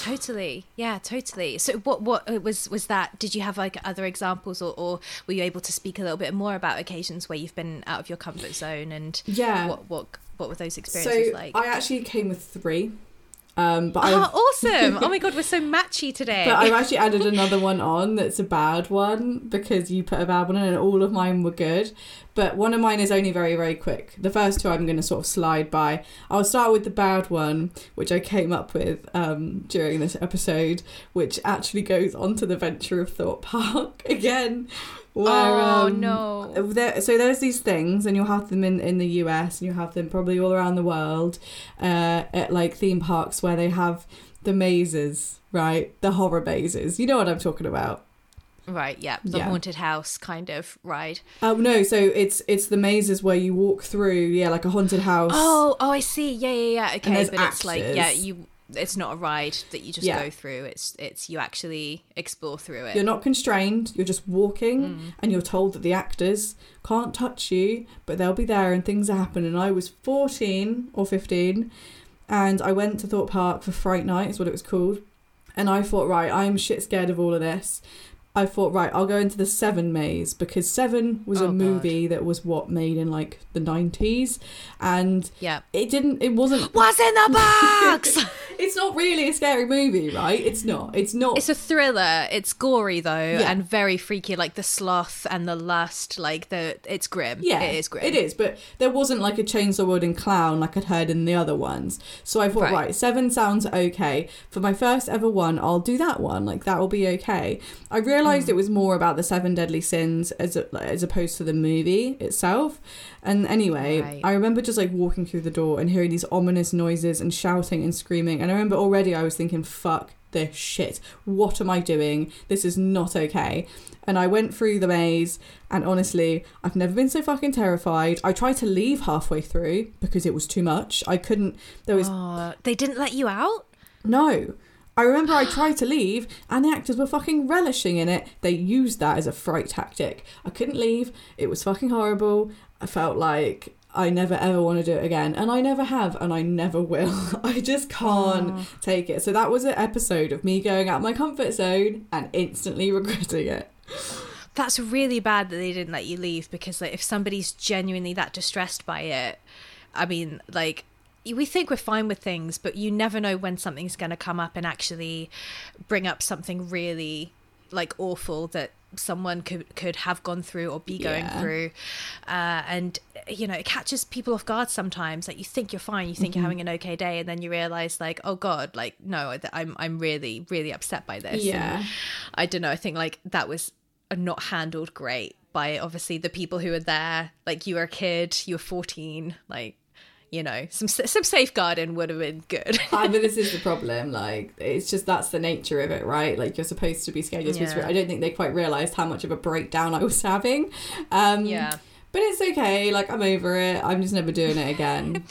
Totally. Yeah, totally. So what what uh, was was that did you have like other examples or, or were you able to speak a little bit more about occasions where you've been out of your comfort zone and yeah what what what were those experiences so like? i actually came with three um but Oh, awesome! Oh my god, we're so matchy today. but I've actually added another one on that's a bad one because you put a bad one in and all of mine were good. But one of mine is only very, very quick. The first two I'm going to sort of slide by. I'll start with the bad one, which I came up with um, during this episode, which actually goes onto the venture of Thorpe Park again. Where, oh um, no. there, so there's these things and you'll have them in, in the US and you'll have them probably all around the world uh, at like theme parks where they have the mazes right the horror mazes you know what i'm talking about Right, yeah. The Yeah. haunted house kind of ride. oh no so it's it's the mazes where you walk through yeah like a haunted house Oh, oh, I see. Yeah, yeah, yeah. Okay, but it's like yeah, you. It's not a ride that you just Yeah. go through. It's it's you actually explore through it. you're not constrained you're just walking Mm. and you're told that the actors can't touch you but they'll be there and things are happening and i was 14 or 15 and i went to Thorpe Park for fright night is what it was called and i thought right i'm shit scared of all of this i thought right i'll go into the seven maze because seven was Oh, a God. movie that was what made in like the 90s and Yeah. it didn't it wasn't What's in the box? it's not really a scary movie right it's not it's not It's a thriller. It's gory though, Yeah. and very freaky. Like the sloth and the lust. Like the it's grim. Yeah, it is grim. It is, but there wasn't like a chainsaw wielding clown like I'd heard in the other ones. So I thought, Right. right. seven sounds okay. For my first ever one, I'll do that one. Like that will be okay. I realised Hmm. it was more about the seven deadly sins as a, as opposed to the movie itself. And anyway, Right. I remember just like walking through the door and hearing these ominous noises and shouting and screaming. And I remember already I was thinking, fuck this shit. What am I doing? This is not okay. And I went through the maze, and honestly, I've never been so fucking terrified. I tried to leave halfway through because it was too much. I couldn't, there was Oh, they didn't let you out. no. I remember I tried to leave and the actors were fucking relishing in it. They used that as a fright tactic. I couldn't leave. It was fucking horrible. I felt like I never ever want to do it again. And I never have and I never will. I just can't Oh. take it. So that was an episode of me going out my comfort zone and instantly regretting it. That's really bad that they didn't let you leave because like if somebody's genuinely that distressed by it, I mean, like we think we're fine with things, but you never know when something's going to come up and actually bring up something really like awful that someone could could have gone through or be going Yeah. through uh, and you know it catches people off guard sometimes like you think you're fine you think Mm-hmm. you're having an okay day and then you realize like oh god like no i'm i'm really really upset by this And Yeah. I don't know. I think like that was not handled great by obviously the people who were there. Like you were a kid, you were fourteen. Like you know, some some safeguarding would have been good. I but this is the problem. Like, it's just that's the nature of it, right? Like, you're supposed to be scared. You're supposed to. I don't think they quite realised how much of a breakdown I was having. Um, yeah, but it's okay. Like I'm over it. I'm just never doing it again.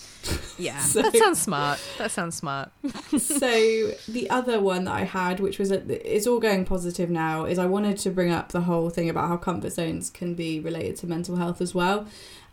Yeah, So- that sounds smart. That sounds smart. so the other one that I had, which was a, it's all going positive now, is I wanted to bring up the whole thing about how comfort zones can be related to mental health as well,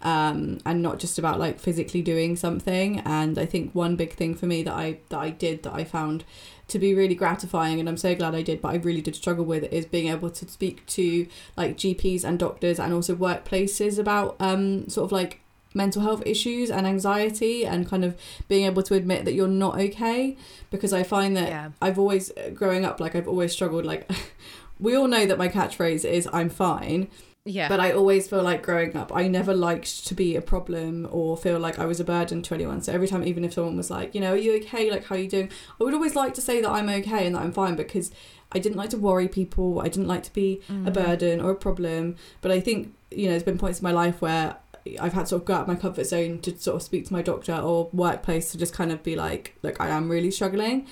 um, and not just about like physically doing something. And I think one big thing for me that I that I did that I found to be really gratifying, and I'm so glad I did, but I really did struggle with is being able to speak to like GPs and doctors and also workplaces about um, sort of like mental health issues and anxiety and kind of being able to admit that you're not okay because I find that Yeah. I've always growing up like I've always struggled like we all know that my catchphrase is I'm fine Yeah, but I always feel like growing up I never liked to be a problem or feel like I was a burden to anyone so every time even if someone was like you know are you okay like how are you doing I would always like to say that I'm okay and that I'm fine because I didn't like to worry people I didn't like to be Mm. a burden or a problem. But I think, you know, there's been points in my life where I've had to sort of go out of my comfort zone to sort of speak to my doctor or workplace to just kind of be like, look, I am really struggling.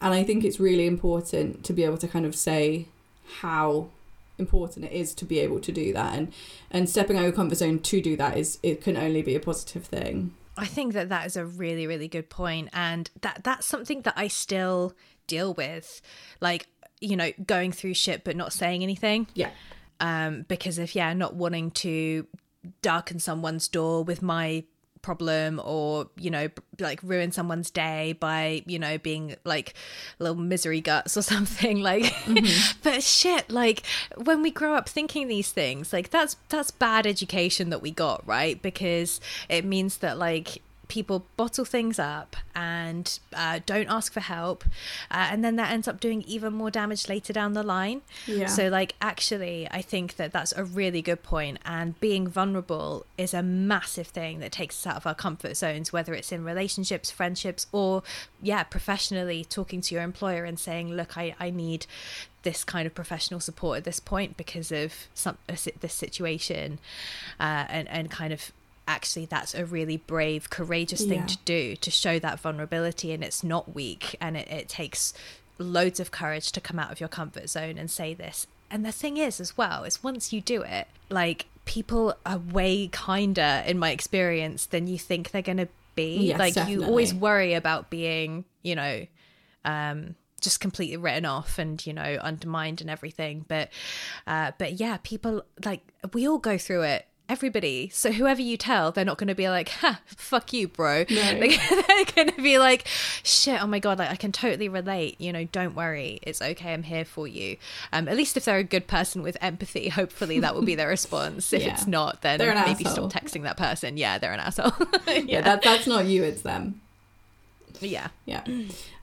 And I think it's really important to be able to kind of say how important it is to be able to do that and and stepping out of your comfort zone to do that is it can only be a positive thing I think that that is a really, really good point, and that that's something that I still deal with, like you know, going through shit but not saying anything. yeah um, because if yeah not wanting to darken someone's door with my problem or you know like ruin someone's day by you know being like little misery guts or something like mm-hmm. but shit like when we grow up thinking these things like that's that's bad education that we got right? Because it means that like people bottle things up and uh, don't ask for help uh, and then that ends up doing even more damage later down the line Yeah. so like actually i think that that's a really good point and being vulnerable is a massive thing that takes us out of our comfort zones whether it's in relationships friendships or yeah professionally talking to your employer and saying look i, I need this kind of professional support at this point because of some this situation uh, and and kind of actually that's a really brave courageous thing Yeah. to do to show that vulnerability and it's not weak and it, it takes loads of courage to come out of your comfort zone and say this. And the thing is as well is once you do it like people are way kinder in my experience than you think they're going to be. Yes, like you always worry about being you know um just completely written off and you know undermined and everything. But uh but yeah people like we all go through it everybody. So whoever you tell they're not going to be like ha fuck you bro. No. like, they're going to be like shit oh my god like i can totally relate. You know don't worry. It's okay. I'm here for you. Um at least if they're a good person with empathy hopefully that will be their response. If Yeah. it's not then maybe asshole. stop texting that person. Yeah they're an asshole. Yeah. that, that's not you it's them. Yeah. Yeah.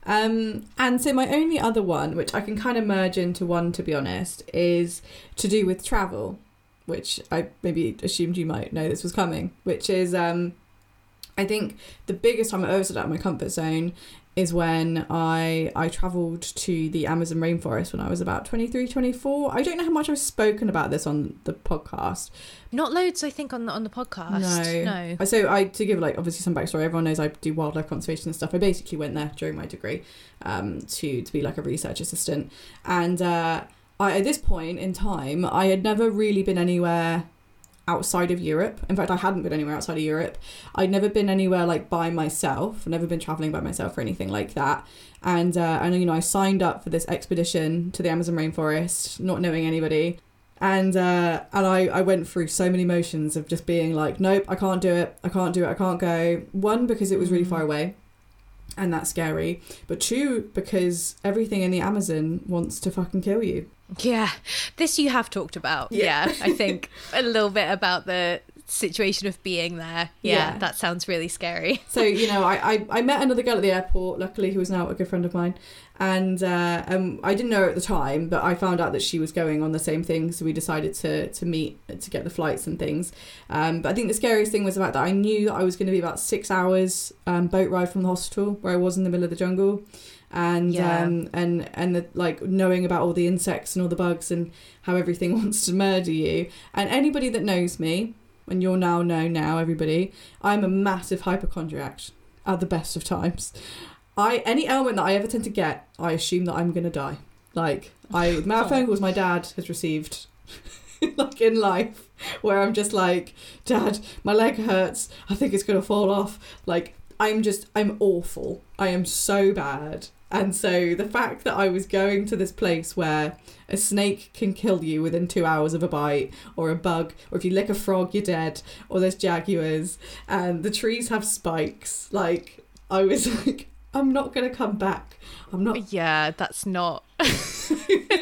Um, and so my only other one, which I can kind of merge into one to be honest, is to do with travel, which I maybe assumed you might know this was coming, which is um, I think the biggest time I ever stepped out of my comfort zone is when I I travelled to the Amazon rainforest when I was about 23, 24. I don't know how much I've spoken about this on the podcast, not loads i think on the on the podcast no. no So I to give like obviously some backstory. Everyone knows I do wildlife conservation and stuff. I basically went there during my degree, um, to to be like a research assistant. And uh, I at this point in time, I had never really been anywhere outside of Europe. In fact, I hadn't been anywhere outside of Europe. I'd never been anywhere like by myself. I've never been traveling by myself or anything like that. And uh, and you know, I signed up for this expedition to the Amazon rainforest, not knowing anybody. And uh, and I, I went through so many motions of just being like, nope, I can't do it, I can't do it, I can't go. One because it was really far away, and that's scary. But two because everything in the Amazon wants to fucking kill you. Yeah, this you have talked about. Yeah. Yeah, I think a little bit about the situation of being there. Yeah, Yeah. that sounds really scary. So you know, I, I, I met another girl at the airport. Luckily, who was now a good friend of mine, and uh, um, I didn't know her at the time, but I found out that she was going on the same thing. So we decided to to meet to get the flights and things. Um, but I think the scariest thing was the fact that I knew that I was going to be about six hours um, boat ride from the hospital where I was in the middle of the jungle. And Yeah. um and and the, like knowing about all the insects and all the bugs and how everything wants to murder you and anybody that knows me and you'll now know now everybody i'm a massive hypochondriac at the best of times i any ailment that i ever tend to get i assume that i'm gonna die like i the amount of phone calls my dad has received like in life where I'm just like, Dad, my leg hurts. I think it's gonna fall off. Like I'm just I'm awful. I am so bad. And so the fact that I was going to this place where a snake can kill you within two hours of a bite, or a bug, or if you lick a frog, you're dead, or there's jaguars, and the trees have spikes, like, I was like, I'm not going to come back. I'm not. Yeah, that's not.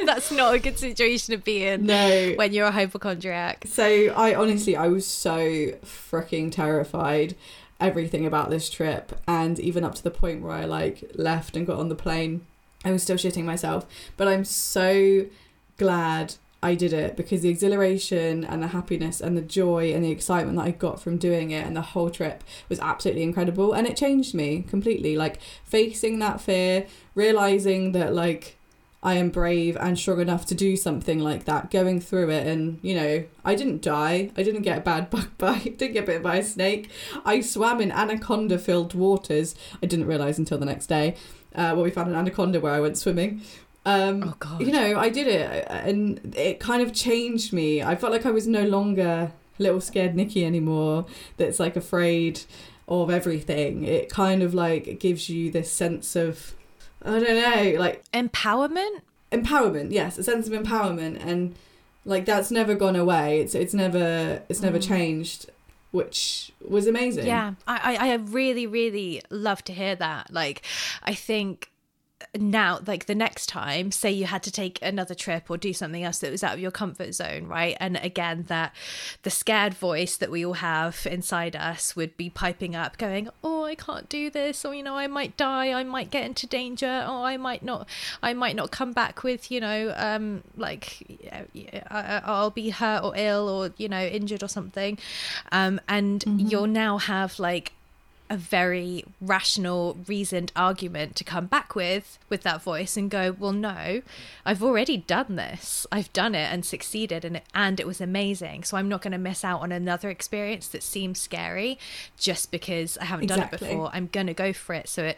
that's not a good situation to be in. No. When you're a hypochondriac. So I honestly, I was so freaking terrified everything about this trip and even up to the point where I like left and got on the plane I was still shitting myself. But I'm so glad I did it because the exhilaration and the happiness and the joy and the excitement that I got from doing it and the whole trip was absolutely incredible and it changed me completely. Like facing that fear realizing that like I am brave and strong enough to do something like that, going through it. And, you know, I didn't die. I didn't get a bad bug bite, didn't get bit by a snake. I swam in anaconda filled waters. I didn't realise until the next day uh, when we found an anaconda where I went swimming. Um, oh, God. You know, I did it and it kind of changed me. I felt like I was no longer little scared Nikki anymore that's like afraid of everything. It kind of like gives you this sense of I don't know, like empowerment. Empowerment, yes, a sense of empowerment, and like that's never gone away. It's it's never it's never mm. changed, which was amazing. Yeah, I I really really love to hear that. Like, I think now like the next time say you had to take another trip or do something else that was out of your comfort zone right and again that the scared voice that we all have inside us would be piping up going oh i can't do this or you know i might die i might get into danger or i might not i might not come back with you know um like i'll be hurt or ill or you know injured or something um and mm-hmm. you'll now have like a very rational reasoned argument to come back with with that voice and go well no i've already done this. I've done it and succeeded and it, and it was amazing. So i'm not going to miss out on another experience that seems scary just because i haven't exactly. done it before. I'm going to go for it. So it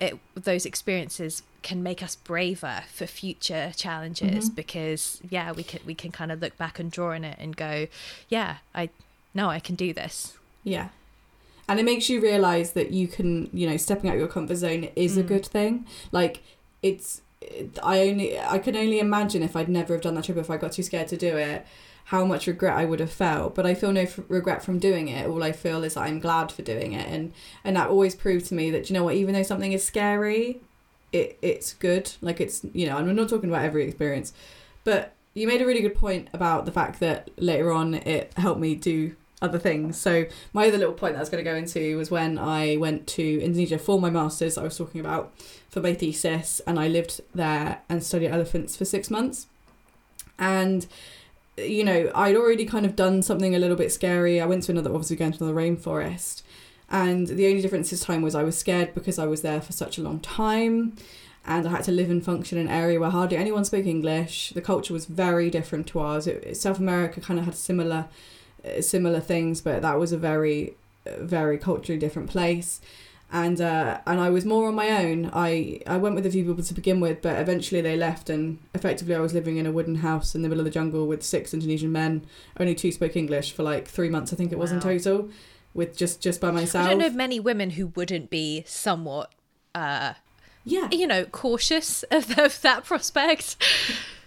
it those experiences can make us braver for future challenges mm-hmm. because yeah we can we can kind of look back and draw on it and go yeah i no i can do this. Yeah and it makes you realize that you can you know stepping out of your comfort zone is mm. a good thing. Like it's i only i can only imagine if i'd never have done that trip if i got too scared to do it how much regret i would have felt. But i feel no f- regret from doing it. All i feel is i'm glad for doing it. And and that always proved to me that you know what even though something is scary it it's good. Like it's you know and i'm not talking about every experience. But you made a really good point about the fact that later on it helped me do other things. So my other little point that I was going to go into was when I went to Indonesia for my masters. I was talking about for my thesis, and I lived there and studied elephants for six months. And you know, I'd already kind of done something a little bit scary. I went to another, obviously going to the rainforest, and the only difference this time was I was scared because I was there for such a long time. And I had to live and function in an area where hardly anyone spoke English. The culture was very different to ours. It, South America kind of had similar similar things, but that was a very, very culturally different place. And uh, and I was more on my own. I, I went with a few people to begin with, but eventually they left, and effectively I was living in a wooden house in the middle of the jungle with six Indonesian men. Only two spoke English for like three months, I think it was wow. in total, with just just by myself. I don't know many women who wouldn't be somewhat, uh, yeah, you know, cautious of, of that prospect.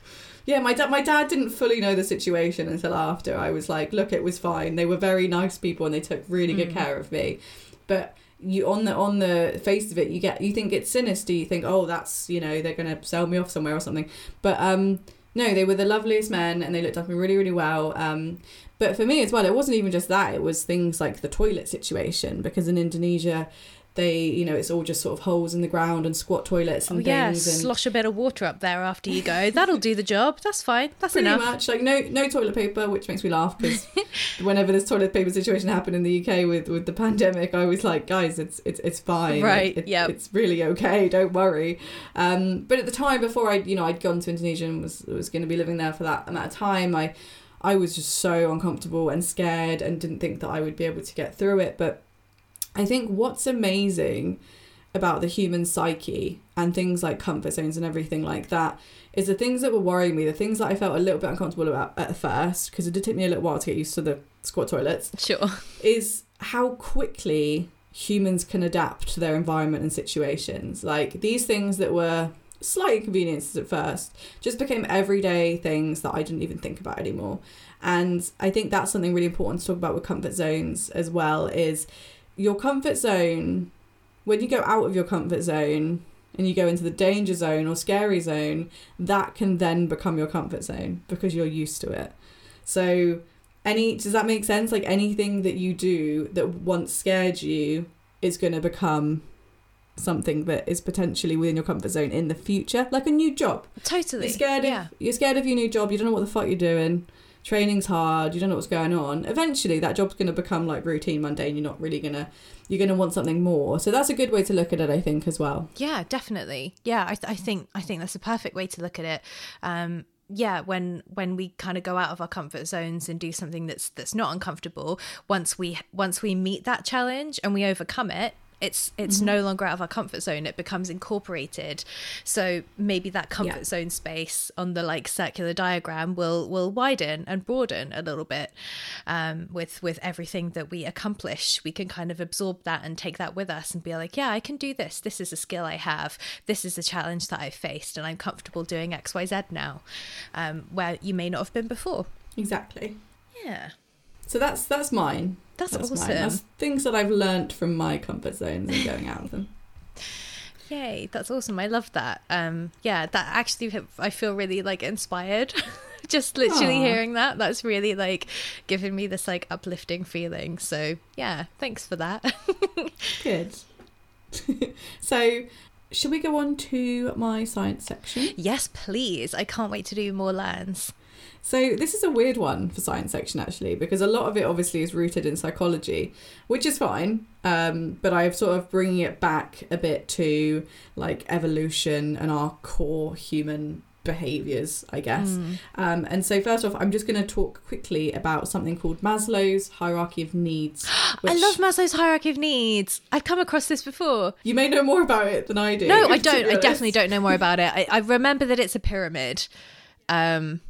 yeah, my dad my dad didn't fully know the situation until after. I was like, look, it was fine. They were very nice people and they took really good mm. care of me. But you on the on the face of it, you get you think it's sinister. You think, oh, that's you know they're gonna sell me off somewhere or something. But um, no, they were the loveliest men and they looked after me really really well. Um, but for me as well, it wasn't even just that. It was things like the toilet situation because in Indonesia they you know it's all just sort of holes in the ground and squat toilets and oh, yeah, things and slosh a bit of water up there after you go. That'll do the job. That's fine. That's pretty enough. much. Like no no toilet paper which makes me laugh because whenever this toilet paper situation happened in the UK with with the pandemic I was like guys it's it's it's fine. Right like, it, yeah it's really okay. Don't worry. Um but at the time before I you know I'd gone to Indonesia and was was going to be living there for that amount of time I I was just so uncomfortable and scared and didn't think that I would be able to get through it. But I think what's amazing about the human psyche and things like comfort zones and everything like that is the things that were worrying me, the things that I felt a little bit uncomfortable about at first, because it did take me a little while to get used to the squat toilets, Sure. is how quickly humans can adapt to their environment and situations. Like these things that were slight inconveniences at first just became everyday things that I didn't even think about anymore. And I think that's something really important to talk about with comfort zones as well is your comfort zone when you go out of your comfort zone and you go into the danger zone or scary zone, that can then become your comfort zone because you're used to it. So any does that make sense? Like anything that you do that once scared you is going to become something that is potentially within your comfort zone in the future, like a new job. Totally. You're scared of yeah. you're scared of your new job. You don't know what the fuck you're doing. Training's hard. You don't know what's going on. Eventually, that job's going to become like routine, mundane. You're not really gonna. You're going to want something more. So that's a good way to look at it, I think, as well. Yeah, definitely. Yeah, I, th- I think I think that's a perfect way to look at it. Um, yeah, when when we kind of go out of our comfort zones and do something that's that's not uncomfortable, once we once we meet that challenge and we overcome it, it's it's Mm-hmm. no longer out of our comfort zone it becomes incorporated so maybe that comfort Yeah. zone space on the like circular diagram will will widen and broaden a little bit um, with with everything that we accomplish we can kind of absorb that and take that with us and be like yeah i can do this this is a skill i have this is a challenge that i've faced and i'm comfortable doing xyz now um, where you may not have been before Exactly. yeah So that's that's mine. That's awesome. That's things that I've learnt from my comfort zones and going out of them. Yay, that's awesome. I love that. Um yeah, that actually I feel really like inspired. Just literally Aw. hearing that. That's really like giving me this like uplifting feeling. So, yeah, thanks for that. Good. so, should we go on to my science section? yes, please. I can't wait to do more lands. So this is a weird one for science section actually, because a lot of it obviously is rooted in psychology, which is fine. Um, but I'm sort of bringing it back a bit to like evolution and our core human behaviors, I guess. Mm. Um, and so first off, I'm just going to talk quickly about something called Maslow's hierarchy of needs. Which... I love Maslow's hierarchy of needs. I've come across this before. You may know more about it than I do. No, I don't. I definitely don't know more about it. I, I remember that it's a pyramid. Um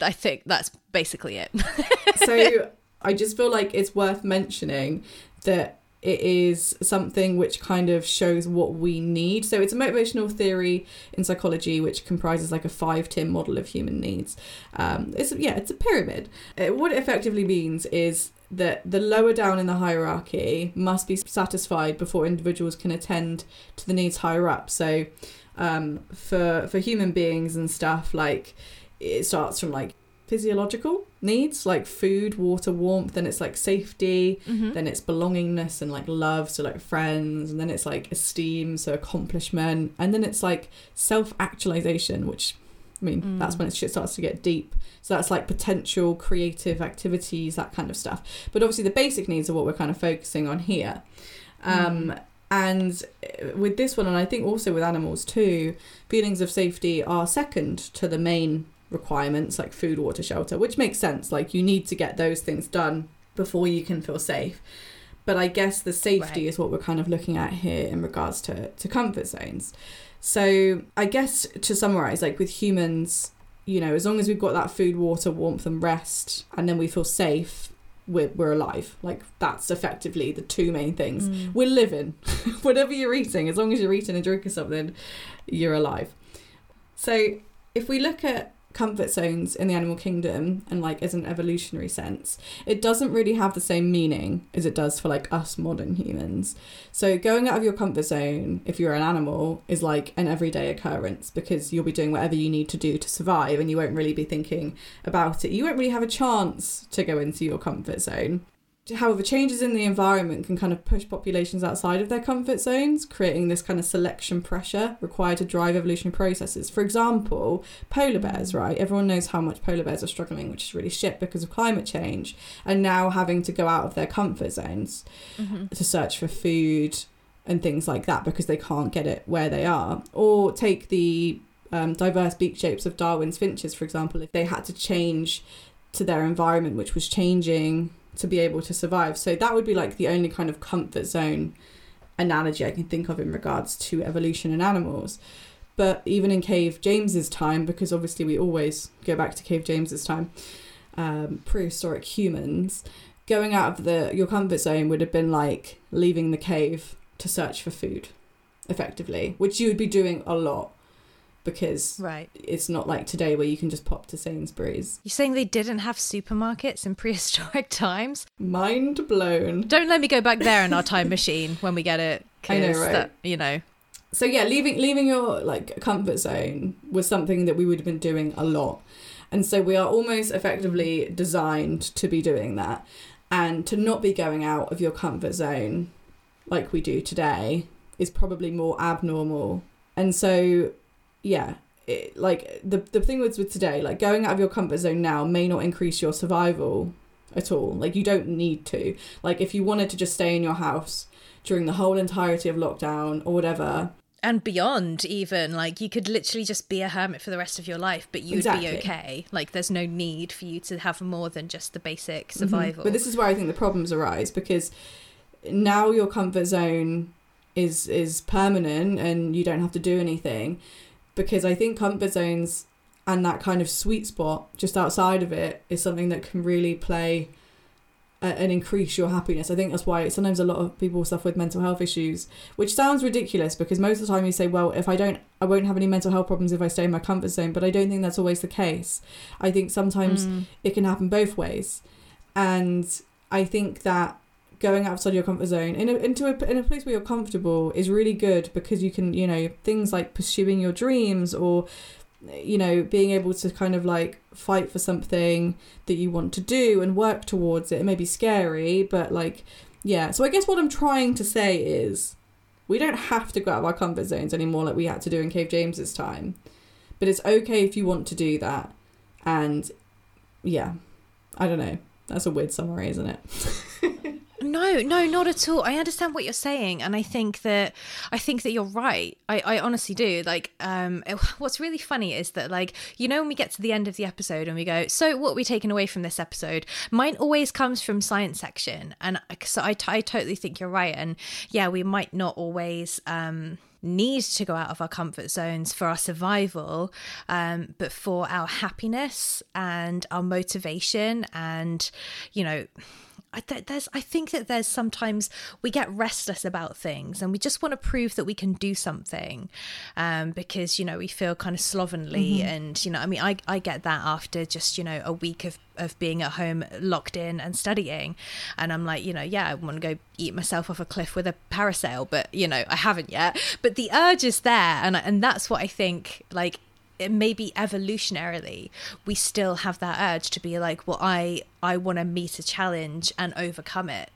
I think that's basically it. so I just feel like it's worth mentioning that it is something which kind of shows what we need. So it's a motivational theory in psychology which comprises like a five tier model of human needs. Um, it's yeah, it's a pyramid. Uh, what it effectively means is that the lower down in the hierarchy must be satisfied before individuals can attend to the needs higher up. So um, for for human beings and stuff like it starts from like physiological needs like food water warmth then it's like safety Mhm. then it's belongingness and like love so like friends and then it's like esteem so accomplishment and then it's like self-actualization which i mean Mm. that's when it shit starts to get deep so that's like potential creative activities that kind of stuff but obviously the basic needs are what we're kind of focusing on here um and uh, with this one and i think also with animals too feelings of safety are second to the main requirements like food water shelter which makes sense. Like you need to get those things done before you can feel safe. But i guess the safety Right. is what we're kind of looking at here in regards to to comfort zones. So i guess to summarize like with humans you know as long as we've got that food water warmth and rest and then we feel safe we're, we're alive. Like that's effectively the two main things. Mm. we're living. Whatever you're eating as long as you're eating and drinking something you're alive. So if we look at comfort zones in the animal kingdom and like as an evolutionary sense it doesn't really have the same meaning as it does for like us modern humans. So going out of your comfort zone if you're an animal is like an everyday occurrence because you'll be doing whatever you need to do to survive and you won't really be thinking about it. You won't really have a chance to go into your comfort zone However, changes in the environment can kind of push populations outside of their comfort zones, creating this kind of selection pressure required to drive evolutionary processes. For example, polar bears, right? Everyone knows how much polar bears are struggling, which is really shit because of climate change, and now having to go out of their comfort zones Mhm. to search for food and things like that because they can't get it where they are. Or take the um, diverse beak shapes of Darwin's finches, for example, if they had to change to their environment, which was changing to be able to survive. So that would be like the only kind of comfort zone analogy I can think of in regards to evolution in animals. But even in Cave James's time, because obviously we always go back to Cave James's time, um, prehistoric humans, going out of the your comfort zone would have been like leaving the cave to search for food, effectively, which you would be doing a lot because right. it's not like today where you can just pop to Sainsbury's. You're saying they didn't have supermarkets in prehistoric times? Mind blown. Don't let me go back there in our time machine when we get it. I know, right? That, you know. So yeah, leaving leaving your like comfort zone was something that we would have been doing a lot. And so we are almost effectively designed to be doing that. And to not be going out of your comfort zone like we do today is probably more abnormal. And so yeah, it, like the the thing with with today, like going out of your comfort zone now may not increase your survival at all. Like you don't need to. Like if you wanted to just stay in your house during the whole entirety of lockdown or whatever, and beyond even like you could literally just be a hermit for the rest of your life but you'd exactly. be okay like there's no need for you to have more than just the basic mm-hmm. survival mm-hmm. but this is where i think the problems arise because now your comfort zone is is permanent and you don't have to do anything because I think comfort zones and that kind of sweet spot just outside of it is something that can really play and increase your happiness. I think that's why sometimes a lot of people suffer with mental health issues, which sounds ridiculous because most of the time you say, well, if I don't, I won't have any mental health problems if I stay in my comfort zone. But I don't think that's always the case. I think sometimes mm. it can happen both ways. And I think that going outside your comfort zone in a, into a, in a place where you're comfortable is really good because you can you know things like pursuing your dreams or you know being able to kind of like fight for something that you want to do and work towards it. It may be scary but like yeah. So i guess what i'm trying to say is we don't have to go out of our comfort zones anymore like we had to do in cave james's time. But it's okay if you want to do that. And yeah. I don't know. That's a weird summary isn't it No, no, not at all. I understand what you're saying, and I think that I think that you're right. I, I honestly do. Like, um, it, what's really funny is that, like, you know, when we get to the end of the episode and we go, "So, what are we taking away from this episode?" Mine always comes from science section, and so I, I totally think you're right. And yeah, we might not always. Um, need to go out of our comfort zones for our survival, um, but for our happiness and our motivation, and you know, I, there's I think that there's sometimes we get restless about things and we just want to prove that we can do something um, because you know we feel kind of slovenly mm-hmm. and you know I mean I, I get that after just you know a week of of being at home locked in and studying and I'm like you know yeah I want to go eat myself off a cliff with a parasail but you know I haven't yet but the urge is there and and that's what I think like maybe evolutionarily we still have that urge to be like well i i want to meet a challenge and overcome it.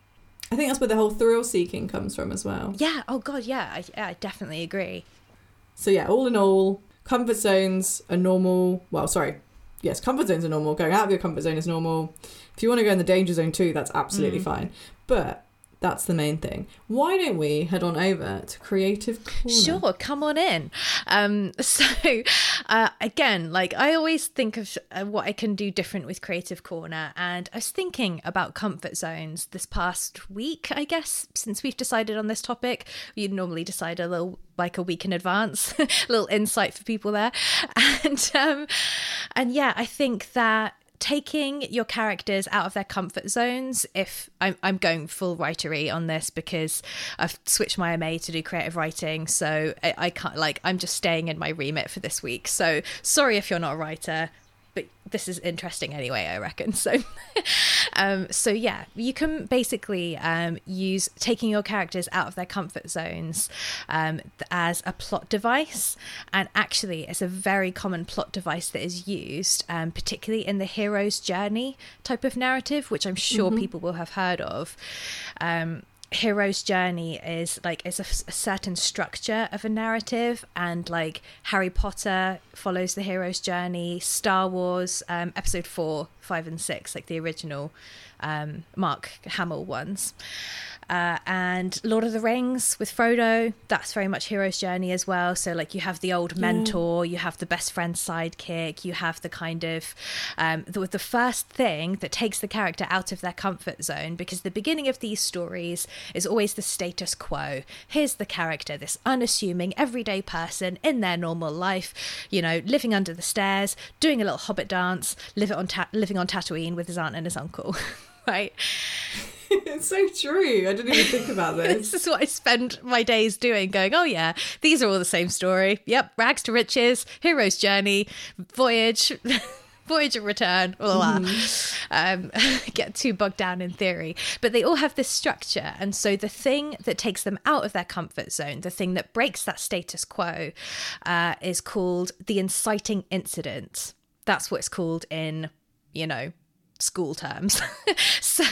I think that's where the whole thrill seeking comes from as well. Yeah oh god yeah i, I definitely agree. So yeah all in all comfort zones are normal well sorry yes comfort zones are normal going out of your comfort zone is normal. If you want to go in the danger zone too that's absolutely mm. fine. But that's the main thing. Why don't we head on over to Creative Corner? Sure, come on in. Um, so, uh, again, like I always think of uh, what I can do different with Creative Corner, and I was thinking about comfort zones this past week, I guess, since we've decided on this topic. You normally decide a little like a week in advance, a little insight for people there, and um, and yeah, I think that taking your characters out of their comfort zones if I'm, I'm going full writery on this because i've switched my ma to do creative writing so I, I can't like i'm just staying in my remit for this week. So sorry if you're not a writer but this is interesting anyway, I reckon. So, um, so yeah, you can basically um, use taking your characters out of their comfort zones um, as a plot device, and actually, it's a very common plot device that is used, um, particularly in the hero's journey type of narrative, which I'm sure mm-hmm. people will have heard of. Hero's journey is like is a, a, certain structure of a narrative and like harry potter follows the hero's journey star wars um, episode four five and six like the original um, Mark Hamill ones. Uh, and Lord of the Rings with Frodo, that's very much hero's journey as well. So, like, you have the old mentor, you have the best friend sidekick, you have the kind of um, the, the first thing that takes the character out of their comfort zone because the beginning of these stories is always the status quo. Here's the character, this unassuming, everyday person in their normal life, you know, living under the stairs, doing a little hobbit dance, live on ta- living on Tatooine with his aunt and his uncle, right? it's so true. I didn't even think about this. this is what I spend my days doing, going, oh yeah, these are all the same story. Yep, rags to riches, hero's journey, voyage. Voyage of return, blah, blah. Um, get too bogged down in theory. But they all have this structure. And so the thing that takes them out of their comfort zone, the thing that breaks that status quo, uh, is called the inciting incident. That's what it's called in, you know, school terms. so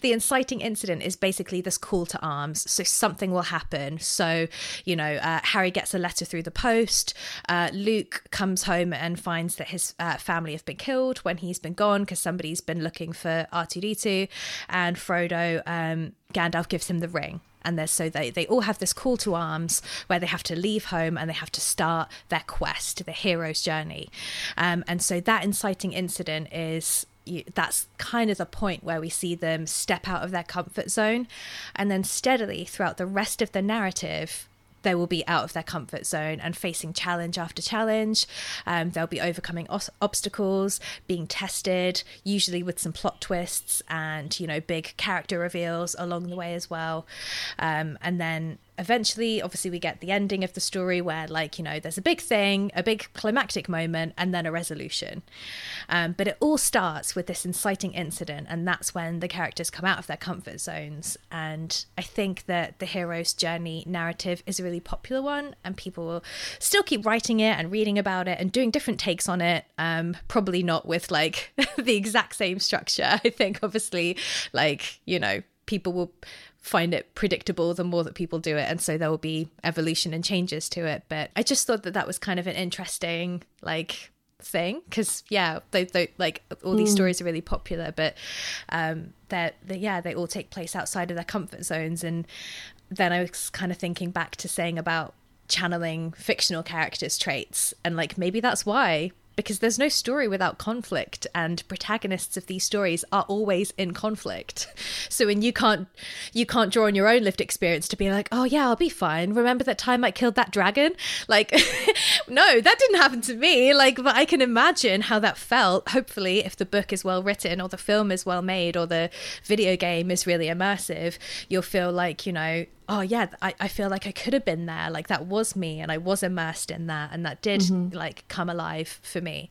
the inciting incident is basically this call to arms. So something will happen. So, you know, uh, Harry gets a letter through the post. Uh, Luke comes home and finds that his uh, family have been killed when he's been gone because somebody's been looking for R2D2. And Frodo, um, Gandalf gives him the ring and there's so they they all have this call to arms where they have to leave home and they have to start their quest the hero's journey um, and so that inciting incident is you, that's kind of the point where we see them step out of their comfort zone and then steadily throughout the rest of the narrative they will be out of their comfort zone and facing challenge after challenge. Um, they'll be overcoming os- obstacles, being tested, usually with some plot twists and, you know, big character reveals along the way as well. Um, and then eventually obviously we get the ending of the story where like you know there's a big thing a big climactic moment and then a resolution. Um, but it all starts with this inciting incident and that's when the characters come out of their comfort zones. And i think that the hero's journey narrative is a really popular one and people will still keep writing it and reading about it and doing different takes on it um, probably not with like the exact same structure. I think obviously like you know people will find it predictable the more that people do it and so there will be evolution and changes to it but i just thought that that was kind of an interesting like thing because yeah they, they like all these mm. stories are really popular but um that yeah they all take place outside of their comfort zones and then i was kind of thinking back to saying about channeling fictional characters traits and like maybe that's why because there's no story without conflict and protagonists of these stories are always in conflict. So when you can't you can't draw on your own lived experience to be like oh yeah i'll be fine. Remember that time i killed that dragon? Like no that didn't happen to me. Like but i can imagine how that felt. Hopefully if the book is well written or the film is well made or the video game is really immersive you'll feel like you know oh yeah I, I feel like i could have been there like that was me and i was immersed in that and that did mm-hmm. like come alive for me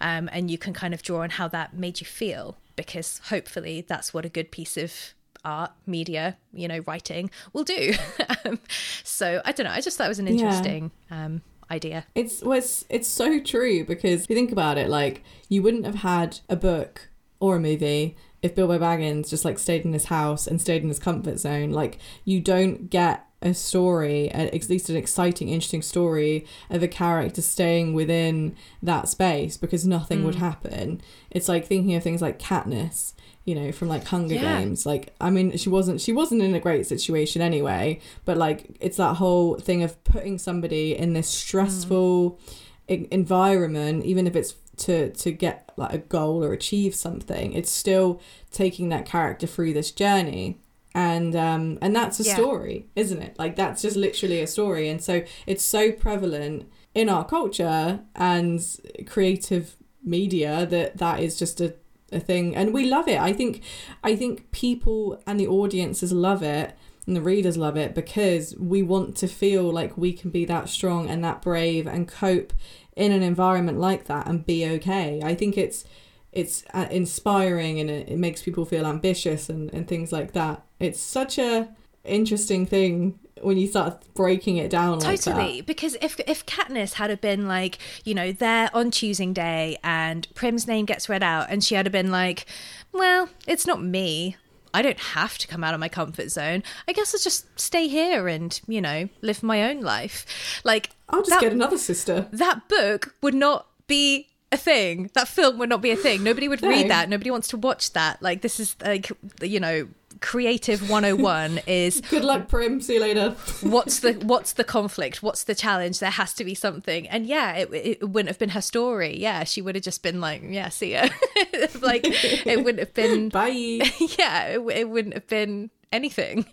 um, and you can kind of draw on how that made you feel because hopefully that's what a good piece of art media you know writing will do um, so i don't know i just thought it was an interesting yeah. um, idea it's well, it's it's so true because if you think about it like you wouldn't have had a book or a movie if Bilbo Baggins just like stayed in his house and stayed in his comfort zone, like you don't get a story, at least an exciting, interesting story of a character staying within that space because nothing mm. would happen. It's like thinking of things like Katniss, you know, from like Hunger yeah. Games. Like, I mean, she wasn't she wasn't in a great situation anyway, but like it's that whole thing of putting somebody in this stressful mm. environment, even if it's to to get like a goal or achieve something it's still taking that character through this journey. And um and that's a yeah. story isn't it? Like that's just literally a story. And so it's so prevalent in our culture and creative media that that is just a, a thing. And we love it. I think i think people and the audiences love it and the readers love it because we want to feel like we can be that strong and that brave and cope in an environment like that and be okay. I think it's it's uh, inspiring and it, it makes people feel ambitious and, and things like that. It's such a interesting thing when you start breaking it down totally like because if if Katniss had been like you know there on choosing day and Prim's name gets read out and she had been like well it's not me I don't have to come out of my comfort zone. I guess I'll just stay here and, you know, live my own life. Like, I'll just that, get another sister. That book would not be a thing. That film would not be a thing. Nobody would No. read that. Nobody wants to watch that. Like this is like you know, creative 101 is Good luck, Prim. See you later. what's the what's the conflict what's the challenge there has to be something and yeah it, it wouldn't have been her story yeah she would have just been like yeah see ya like it wouldn't have been Bye. yeah it, it wouldn't have been anything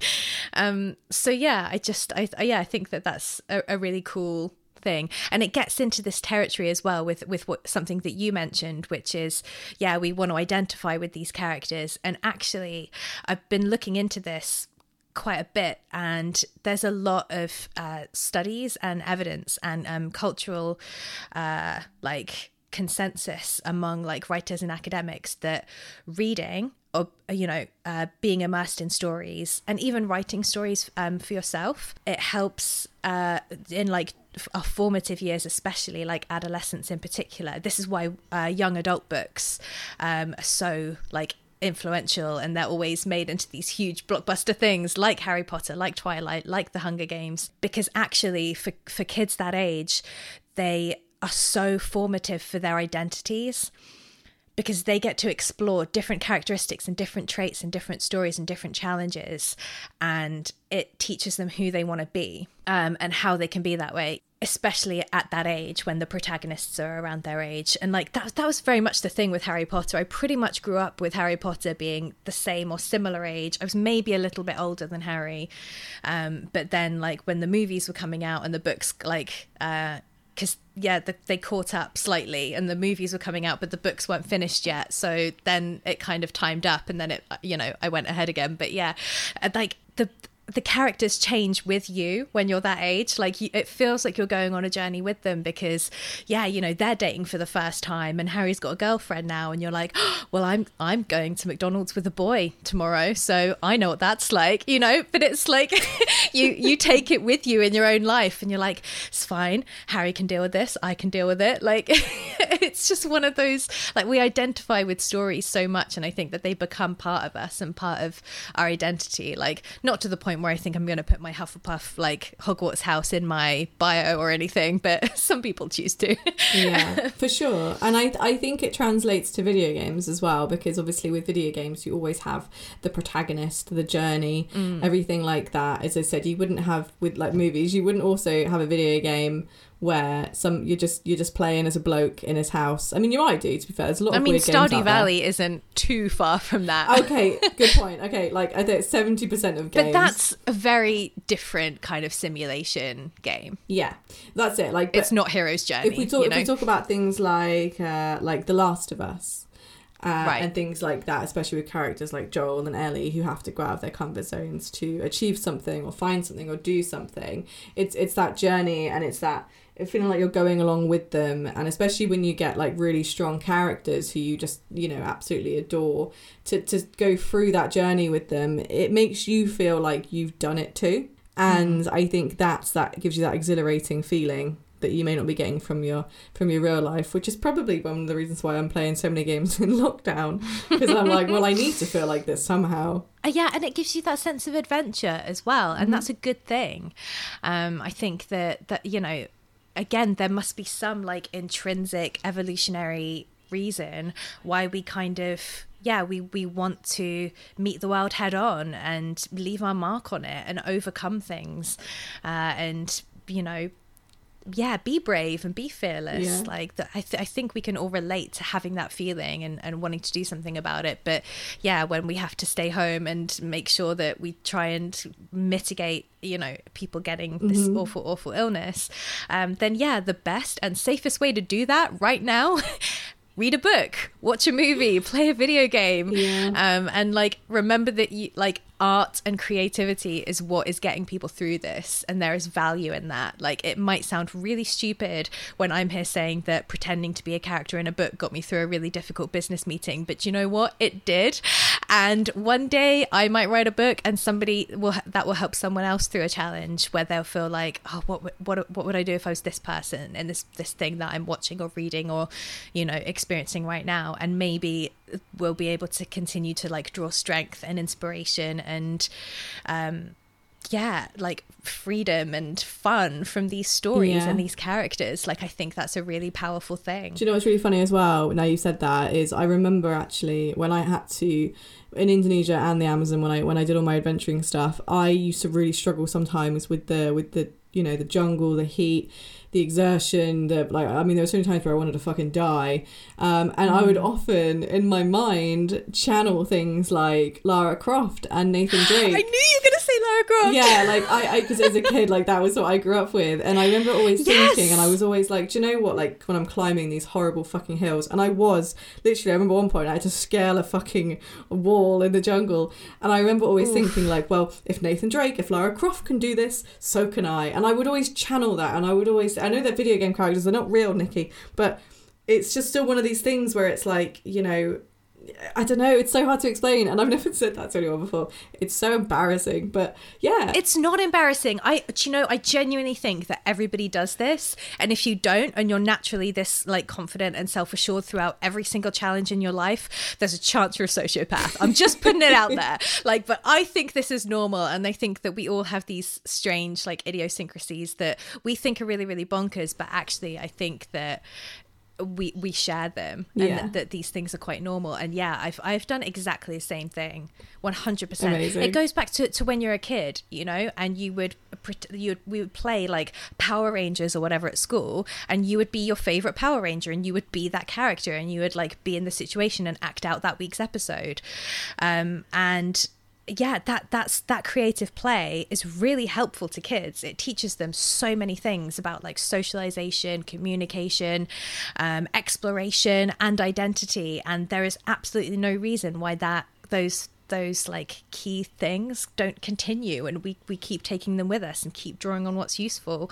um so yeah i just i I- yeah i think that that's a, a really cool thing. And it gets into this territory as well with with what something that you mentioned which is yeah we want to identify with these characters. And actually i've been looking into this quite a bit and there's a lot of uh, studies and evidence and um, cultural uh, like consensus among like writers and academics that reading or you know uh, being immersed in stories and even writing stories um, for yourself it helps uh, in like our formative years especially like adolescence in particular. This is why uh, young adult books um, are so like influential and they're always made into these huge blockbuster things like Harry Potter, like Twilight, like The Hunger Games because actually for for kids that age they are so formative for their identities because they get to explore different characteristics and different traits and different stories and different challenges and it teaches them who they want to be um, and how they can be that way especially at that age when the protagonists are around their age. And like that, that was very much the thing with harry potter. I pretty much grew up with harry potter being the same or similar age. I was maybe a little bit older than harry um, but then like when the movies were coming out and the books like uh, because yeah the, they caught up slightly and the movies were coming out but the books weren't finished yet. So then it kind of timed up and then it you know i went ahead again. But yeah uh, like the the characters change with you when you're that age. Like you, it feels like you're going on a journey with them because yeah you know they're dating for the first time and harry's got a girlfriend now and you're like oh, well i'm i'm going to mcdonald's with a boy tomorrow so i know what that's like you know? But it's like you you take it with you in your own life and you're like it's fine. Harry can deal with this. I can deal with it. Like it's just one of those like we identify with stories so much and i think that they become part of us and part of our identity. Like not to the point where i think i'm going to put my hufflepuff like hogwarts house in my bio or anything but some people choose to yeah, for sure. And I I think it translates to video games as well because obviously with video games you always have the protagonist, the journey, mm. everything like that. As I said, you wouldn't have with like movies. You wouldn't also have a video game where some you're just you're just playing as a bloke in his house. I mean, you might do. To be fair, there's a lot i of mean weird games out stardew valley isn't too far from that Okay, good point. Okay, like I think seventy percent of games. but that's a very different kind of simulation game yeah, that's it. Like, it's not hero's journey if we talk you if we talk about things like uh, like The Last of Us. Uh, Right. And things like that, especially with characters like Joel and Ellie who have to go out of their comfort zones to achieve something or find something or do something. It's it's that journey and it's that feeling like you're going along with them. And especially when you get like really strong characters who you just you know absolutely adore, to to go through that journey with them, it makes you feel like you've done it too. And I think that's that gives you that exhilarating feeling that you may not be getting from your from your real life, which is probably one of the reasons why I'm playing so many games in lockdown because I'm like, well, I need to feel like this somehow. Uh, yeah, and it gives you that sense of adventure as well, Mm-hmm. and that's a good thing. Um, I think that that you know, again, there must be some like intrinsic evolutionary reason why we kind of yeah we we want to meet the world head on and leave our mark on it and overcome things. Uh, and you know yeah be brave and be fearless. Yeah. like that I, th- I think we can all relate to having that feeling and, and wanting to do something about it. But yeah when we have to stay home and make sure that we try and mitigate you know people getting this awful awful illness um, then yeah the best and safest way to do that right now read a book watch a movie play a video game. Yeah. um, and like remember that you like art and creativity is what is getting people through this and there is value in that. Like it might sound really stupid when i'm here saying that pretending to be a character in a book got me through a really difficult business meeting but you know what? It did and one day i might write a book and somebody will that will help someone else through a challenge where they'll feel like oh what what what would i do if i was this person and this this thing that i'm watching or reading or you know experiencing right now? And maybe we'll be able to continue to like draw strength and inspiration and um yeah, like freedom and fun from these stories Yeah. and these characters. Like I think that's a really powerful thing. Do you know what's really funny as well? Now you said that is I remember actually when I had to in Indonesia and the Amazon when I when I did all my adventuring stuff, I used to really struggle sometimes with the with the you know the jungle, the heat, the exertion, the like. I mean, there were so many times where I wanted to fucking die, um, and I would often in my mind channel things like Lara Croft and Nathan Drake. I knew you were gonna say Lara Croft. Yeah, like I, because as a kid, like that was what I grew up with, and I remember always Yes! thinking, and I was always like, do you know what? Like when I'm climbing these horrible fucking hills, and I was literally, I remember one point I had to scale a fucking wall in the jungle, and I remember always thinking like, well, if Nathan Drake, if Lara Croft can do this, so can I, and I would always channel that, and I would always, I know that video game characters are not real, Nikki, but it's just still one of these things where it's like, you know. I don't know. It's so hard to explain, and I've never said that to anyone before. It's so embarrassing, but yeah, It's not embarrassing. I, you know, I genuinely think that everybody does this. And if you don't, and you're naturally this like confident and self assured throughout every single challenge in your life, there's a chance you're a sociopath. I'm just putting it out there. Like, but I think this is normal. And I think that we all have these strange like idiosyncrasies that we think are really, really bonkers. But actually, I think that we we share them and Yeah. that, that these things are quite normal and yeah i've i've done exactly the same thing 100% Amazing. it goes back to, to when you're a kid you know and you would you would, we would play like power rangers or whatever at school and you would be your favorite power ranger and you would be that character and you would like be in the situation and act out that week's episode um and yeah that that's that creative play is really helpful to kids. It teaches them so many things about like socialization communication um, exploration and identity. And there is absolutely no reason why that those those like key things don't continue. And we we keep taking them with us and keep drawing on what's useful.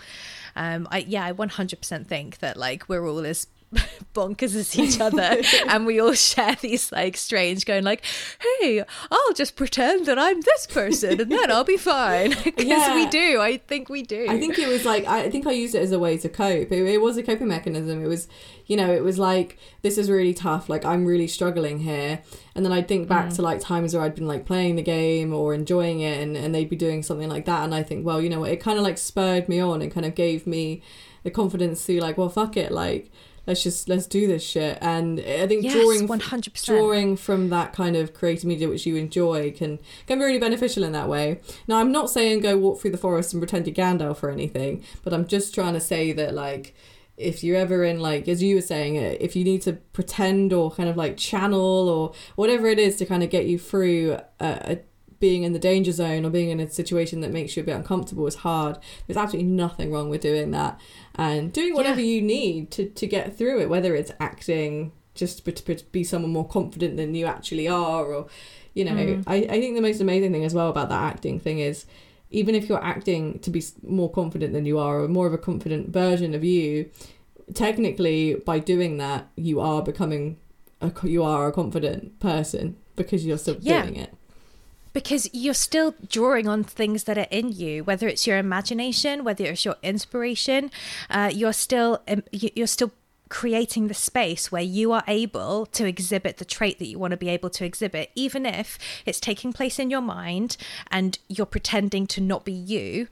Um i yeah i 100% think that like we're all as bonkers as each other and we all share these like strange going like hey i'll just pretend that i'm this person and then i'll be fine because Yeah. we do i think we do I think it was like I think I used it as a way to cope. It, it was a coping mechanism. It was, you know, it was like this is really tough. Like I'm really struggling here. And then I'd think back mm. to like times where I'd been like playing the game or enjoying it, and, and they'd be doing something like that, and I think, well, you know what? It kind of like spurred me on and kind of gave me the confidence to like, well, fuck it, like let's just let's do this shit. And I think yes drawing 100% drawing from that kind of creative media which you enjoy can can be really beneficial in that way. Now I'm not saying go walk through the forest and pretend you're Gandalf or anything, but I'm just trying to say that like if you're ever in like as you were saying uh, if you need to pretend or kind of like channel or whatever it is to kind of get you through a, a being in the danger zone or being in a situation that makes you a bit uncomfortable is hard. There's absolutely nothing wrong with doing that and doing whatever Yeah. you need to, to get through it, whether it's acting, just to, be someone more confident than you actually are, or, you know, Mm. I, I think the most amazing thing as well about that acting thing is even if you're acting to be more confident than you are, or more of a confident version of you, technically by doing that, you are becoming, a, you are a confident person because you're still Yeah. doing it. Because you're still drawing on things that are in you whether it's your imagination whether it's your inspiration uh, you're still um, you're still creating the space where you are able to exhibit the trait that you want to be able to exhibit even if it's taking place in your mind and you're pretending to not be you.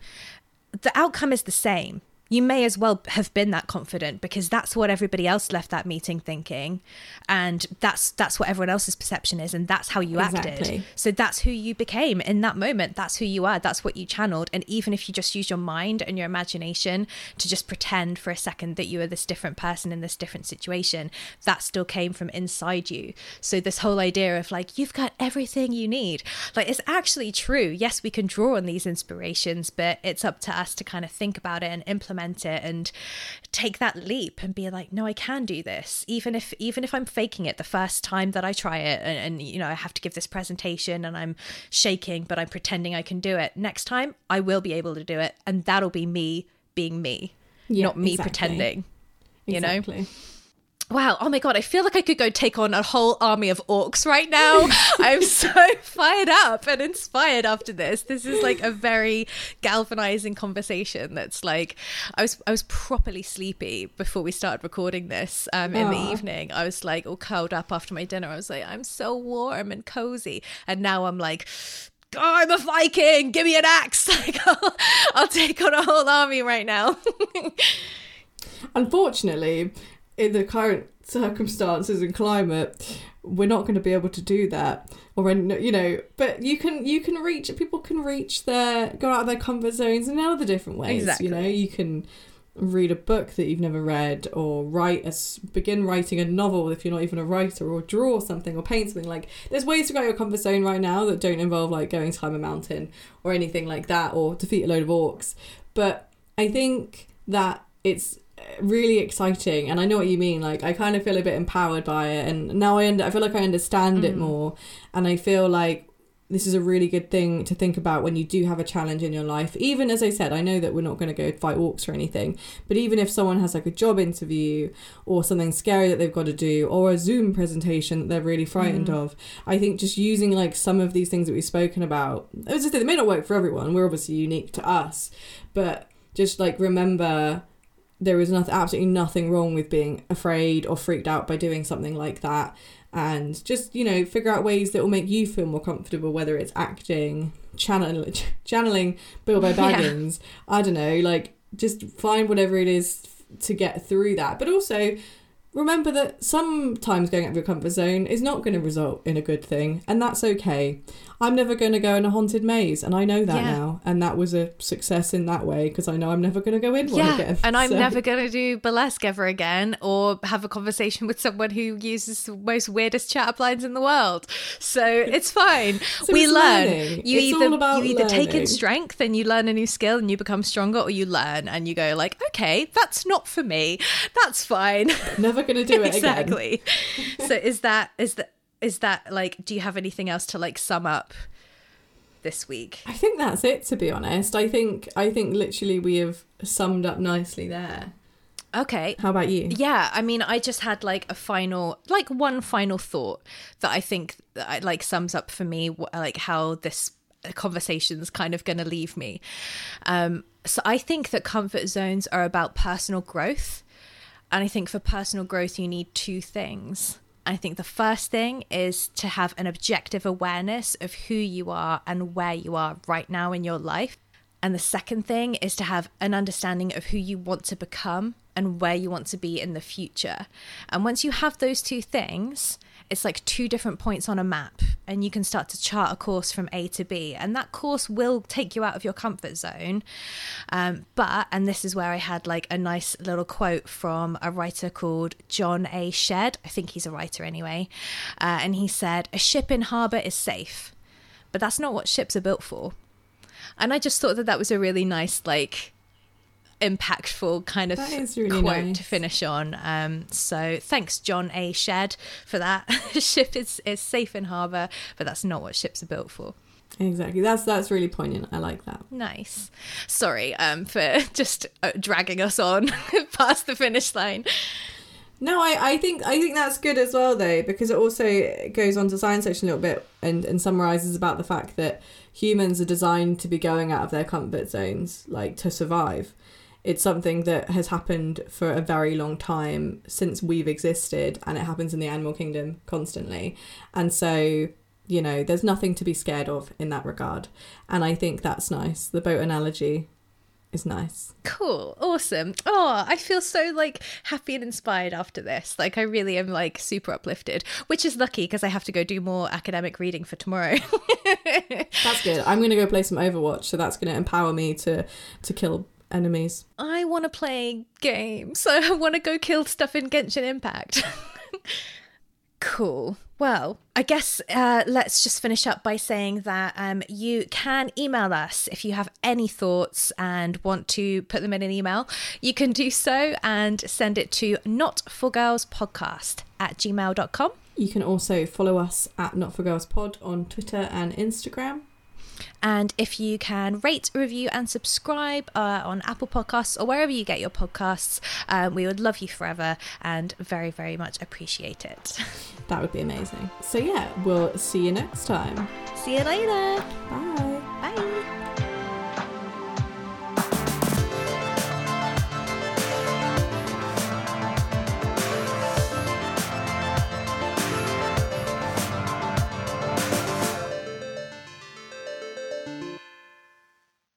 The outcome is the same you may as well have been that confident because that's what everybody else left that meeting thinking. And that's that's what everyone else's perception is and that's how you acted. So that's who you became in that moment. That's who you are. That's what you channeled. And even if you just use your mind and your imagination to just pretend for a second that you are this different person in this different situation that still came from inside you. So this whole idea of like you've got everything you need. Like it's actually true. Yes we can draw on these inspirations but it's up to us to kind of think about it and implement it and take that leap and be like no i can do this even if even if i'm faking it the first time that i try it and, and you know i have to give this presentation and i'm shaking but i'm pretending i can do it next time i will be able to do it and that'll be me being me Yeah, not me exactly. pretending you know Exactly. Wow. Oh my God. I feel like I could go take on a whole army of orcs right now. I'm so fired up and inspired after this. This is like a very galvanizing conversation that's like, I was, I was properly sleepy before we started recording this um, in the evening. I was like all curled up after my dinner. I was like, I'm so warm and cozy. And now I'm like, oh, I'm a Viking. Give me an axe. Like I'll, I'll take on a whole army right now. Unfortunately, in the current circumstances and climate, we're not going to be able to do that. Or you know, but you can you can reach people can reach their go out of their comfort zones in other different ways. Exactly. You know, you can read a book that you've never read or write a begin writing a novel if you're not even a writer or draw something or paint something like there's ways to go out your comfort zone right now that don't involve like going to climb a mountain or anything like that or defeat a load of orcs but i think that it's really exciting and i know what you mean like i kind of feel a bit empowered by it and now i, under- I feel like i understand mm. it more and i feel like this is a really good thing to think about when you do have a challenge in your life. Even as I said, I know that we're not going to go fight orcs or anything, but even if someone has like a job interview or something scary that they've got to do or a Zoom presentation that they're really frightened mm. of, I think just using like some of these things that we've spoken about, as I said, they may not work for everyone. We're obviously unique to us, but just like remember there is nothing absolutely nothing wrong with being afraid or freaked out by doing something like that. And just you know figure out ways that will make you feel more comfortable whether it's acting channel, channeling bilbo baggins yeah. i don't know like just find whatever it is to get through that. But also remember that sometimes going out of your comfort zone is not going to result in a good thing and that's okay I'm never going to go in a haunted maze, and I know that yeah. now. And that was a success in that way because I know I'm never going to go in one yeah, again. And I'm so. never going to do burlesque ever again, or have a conversation with someone who uses the most weirdest chat lines in the world. So it's fine. so we it's learn. Learning. You it's either you either take in strength and you learn a new skill and you become stronger, or you learn and you go like, okay, that's not for me. That's fine. Never going to do it again. exactly. so is that is that is that like do you have anything else to like sum up this week? I think that's it to be honest. I think i think literally we have summed up nicely there. Okay. How about you? Yeah i mean i just had like a final like one final thought that i think that like sums up for me like how this conversation's kind of going to leave me. Um so i think that comfort zones are about personal growth and i think for personal growth you need two things I think the first thing is to have an objective awareness of who you are and where you are right now in your life. And the second thing is to have an understanding of who you want to become and where you want to be in the future. And once you have those two things, it's like two different points on a map and you can start to chart a course from A to B. And that course will take you out of your comfort zone. Um, but, and this is where I had like a nice little quote from a writer called John A. Shedd. I think he's a writer anyway. Uh, and he said, A ship in harbour is safe, but that's not what ships are built for. And I just thought that that was a really nice, like, impactful kind of really quote nice. to finish on. Um, so thanks, John A. Shedd, for that. Ship is, is safe in harbour, but that's not what ships are built for. Exactly. That's that's really poignant. I like that. Nice. Sorry um, for just uh, dragging us on past the finish line. No, I, I think I think that's good as well though because it also goes on to science section a little bit and, and summarizes about the fact that humans are designed to be going out of their comfort zones like to survive it's something that has happened for a very long time since we've existed and it happens in the animal kingdom constantly. And so you know there's nothing to be scared of in that regard. And i think that's nice. The boat analogy is nice. Cool. Awesome. Oh i feel so like happy and inspired after this. Like i really am like super uplifted which is lucky because i have to go do more academic reading for tomorrow. That's good. I'm going to go play some overwatch so that's going to empower me to to kill enemies. I want to play games. I want to go kill stuff in Genshin Impact. cool. Well, I guess uh, let's just finish up by saying that um, you can email us if you have any thoughts and want to put them in an email. You can do so and send it to notforgirlspodcast at gmail.com. You can also follow us at Not For Girls Pod on Twitter and Instagram. And if you can rate, review, and subscribe uh, on Apple Podcasts or wherever you get your podcasts, um, we would love you forever and very, very much appreciate it. That would be amazing. So, yeah, we'll see you next time. See you later. Bye. Bye.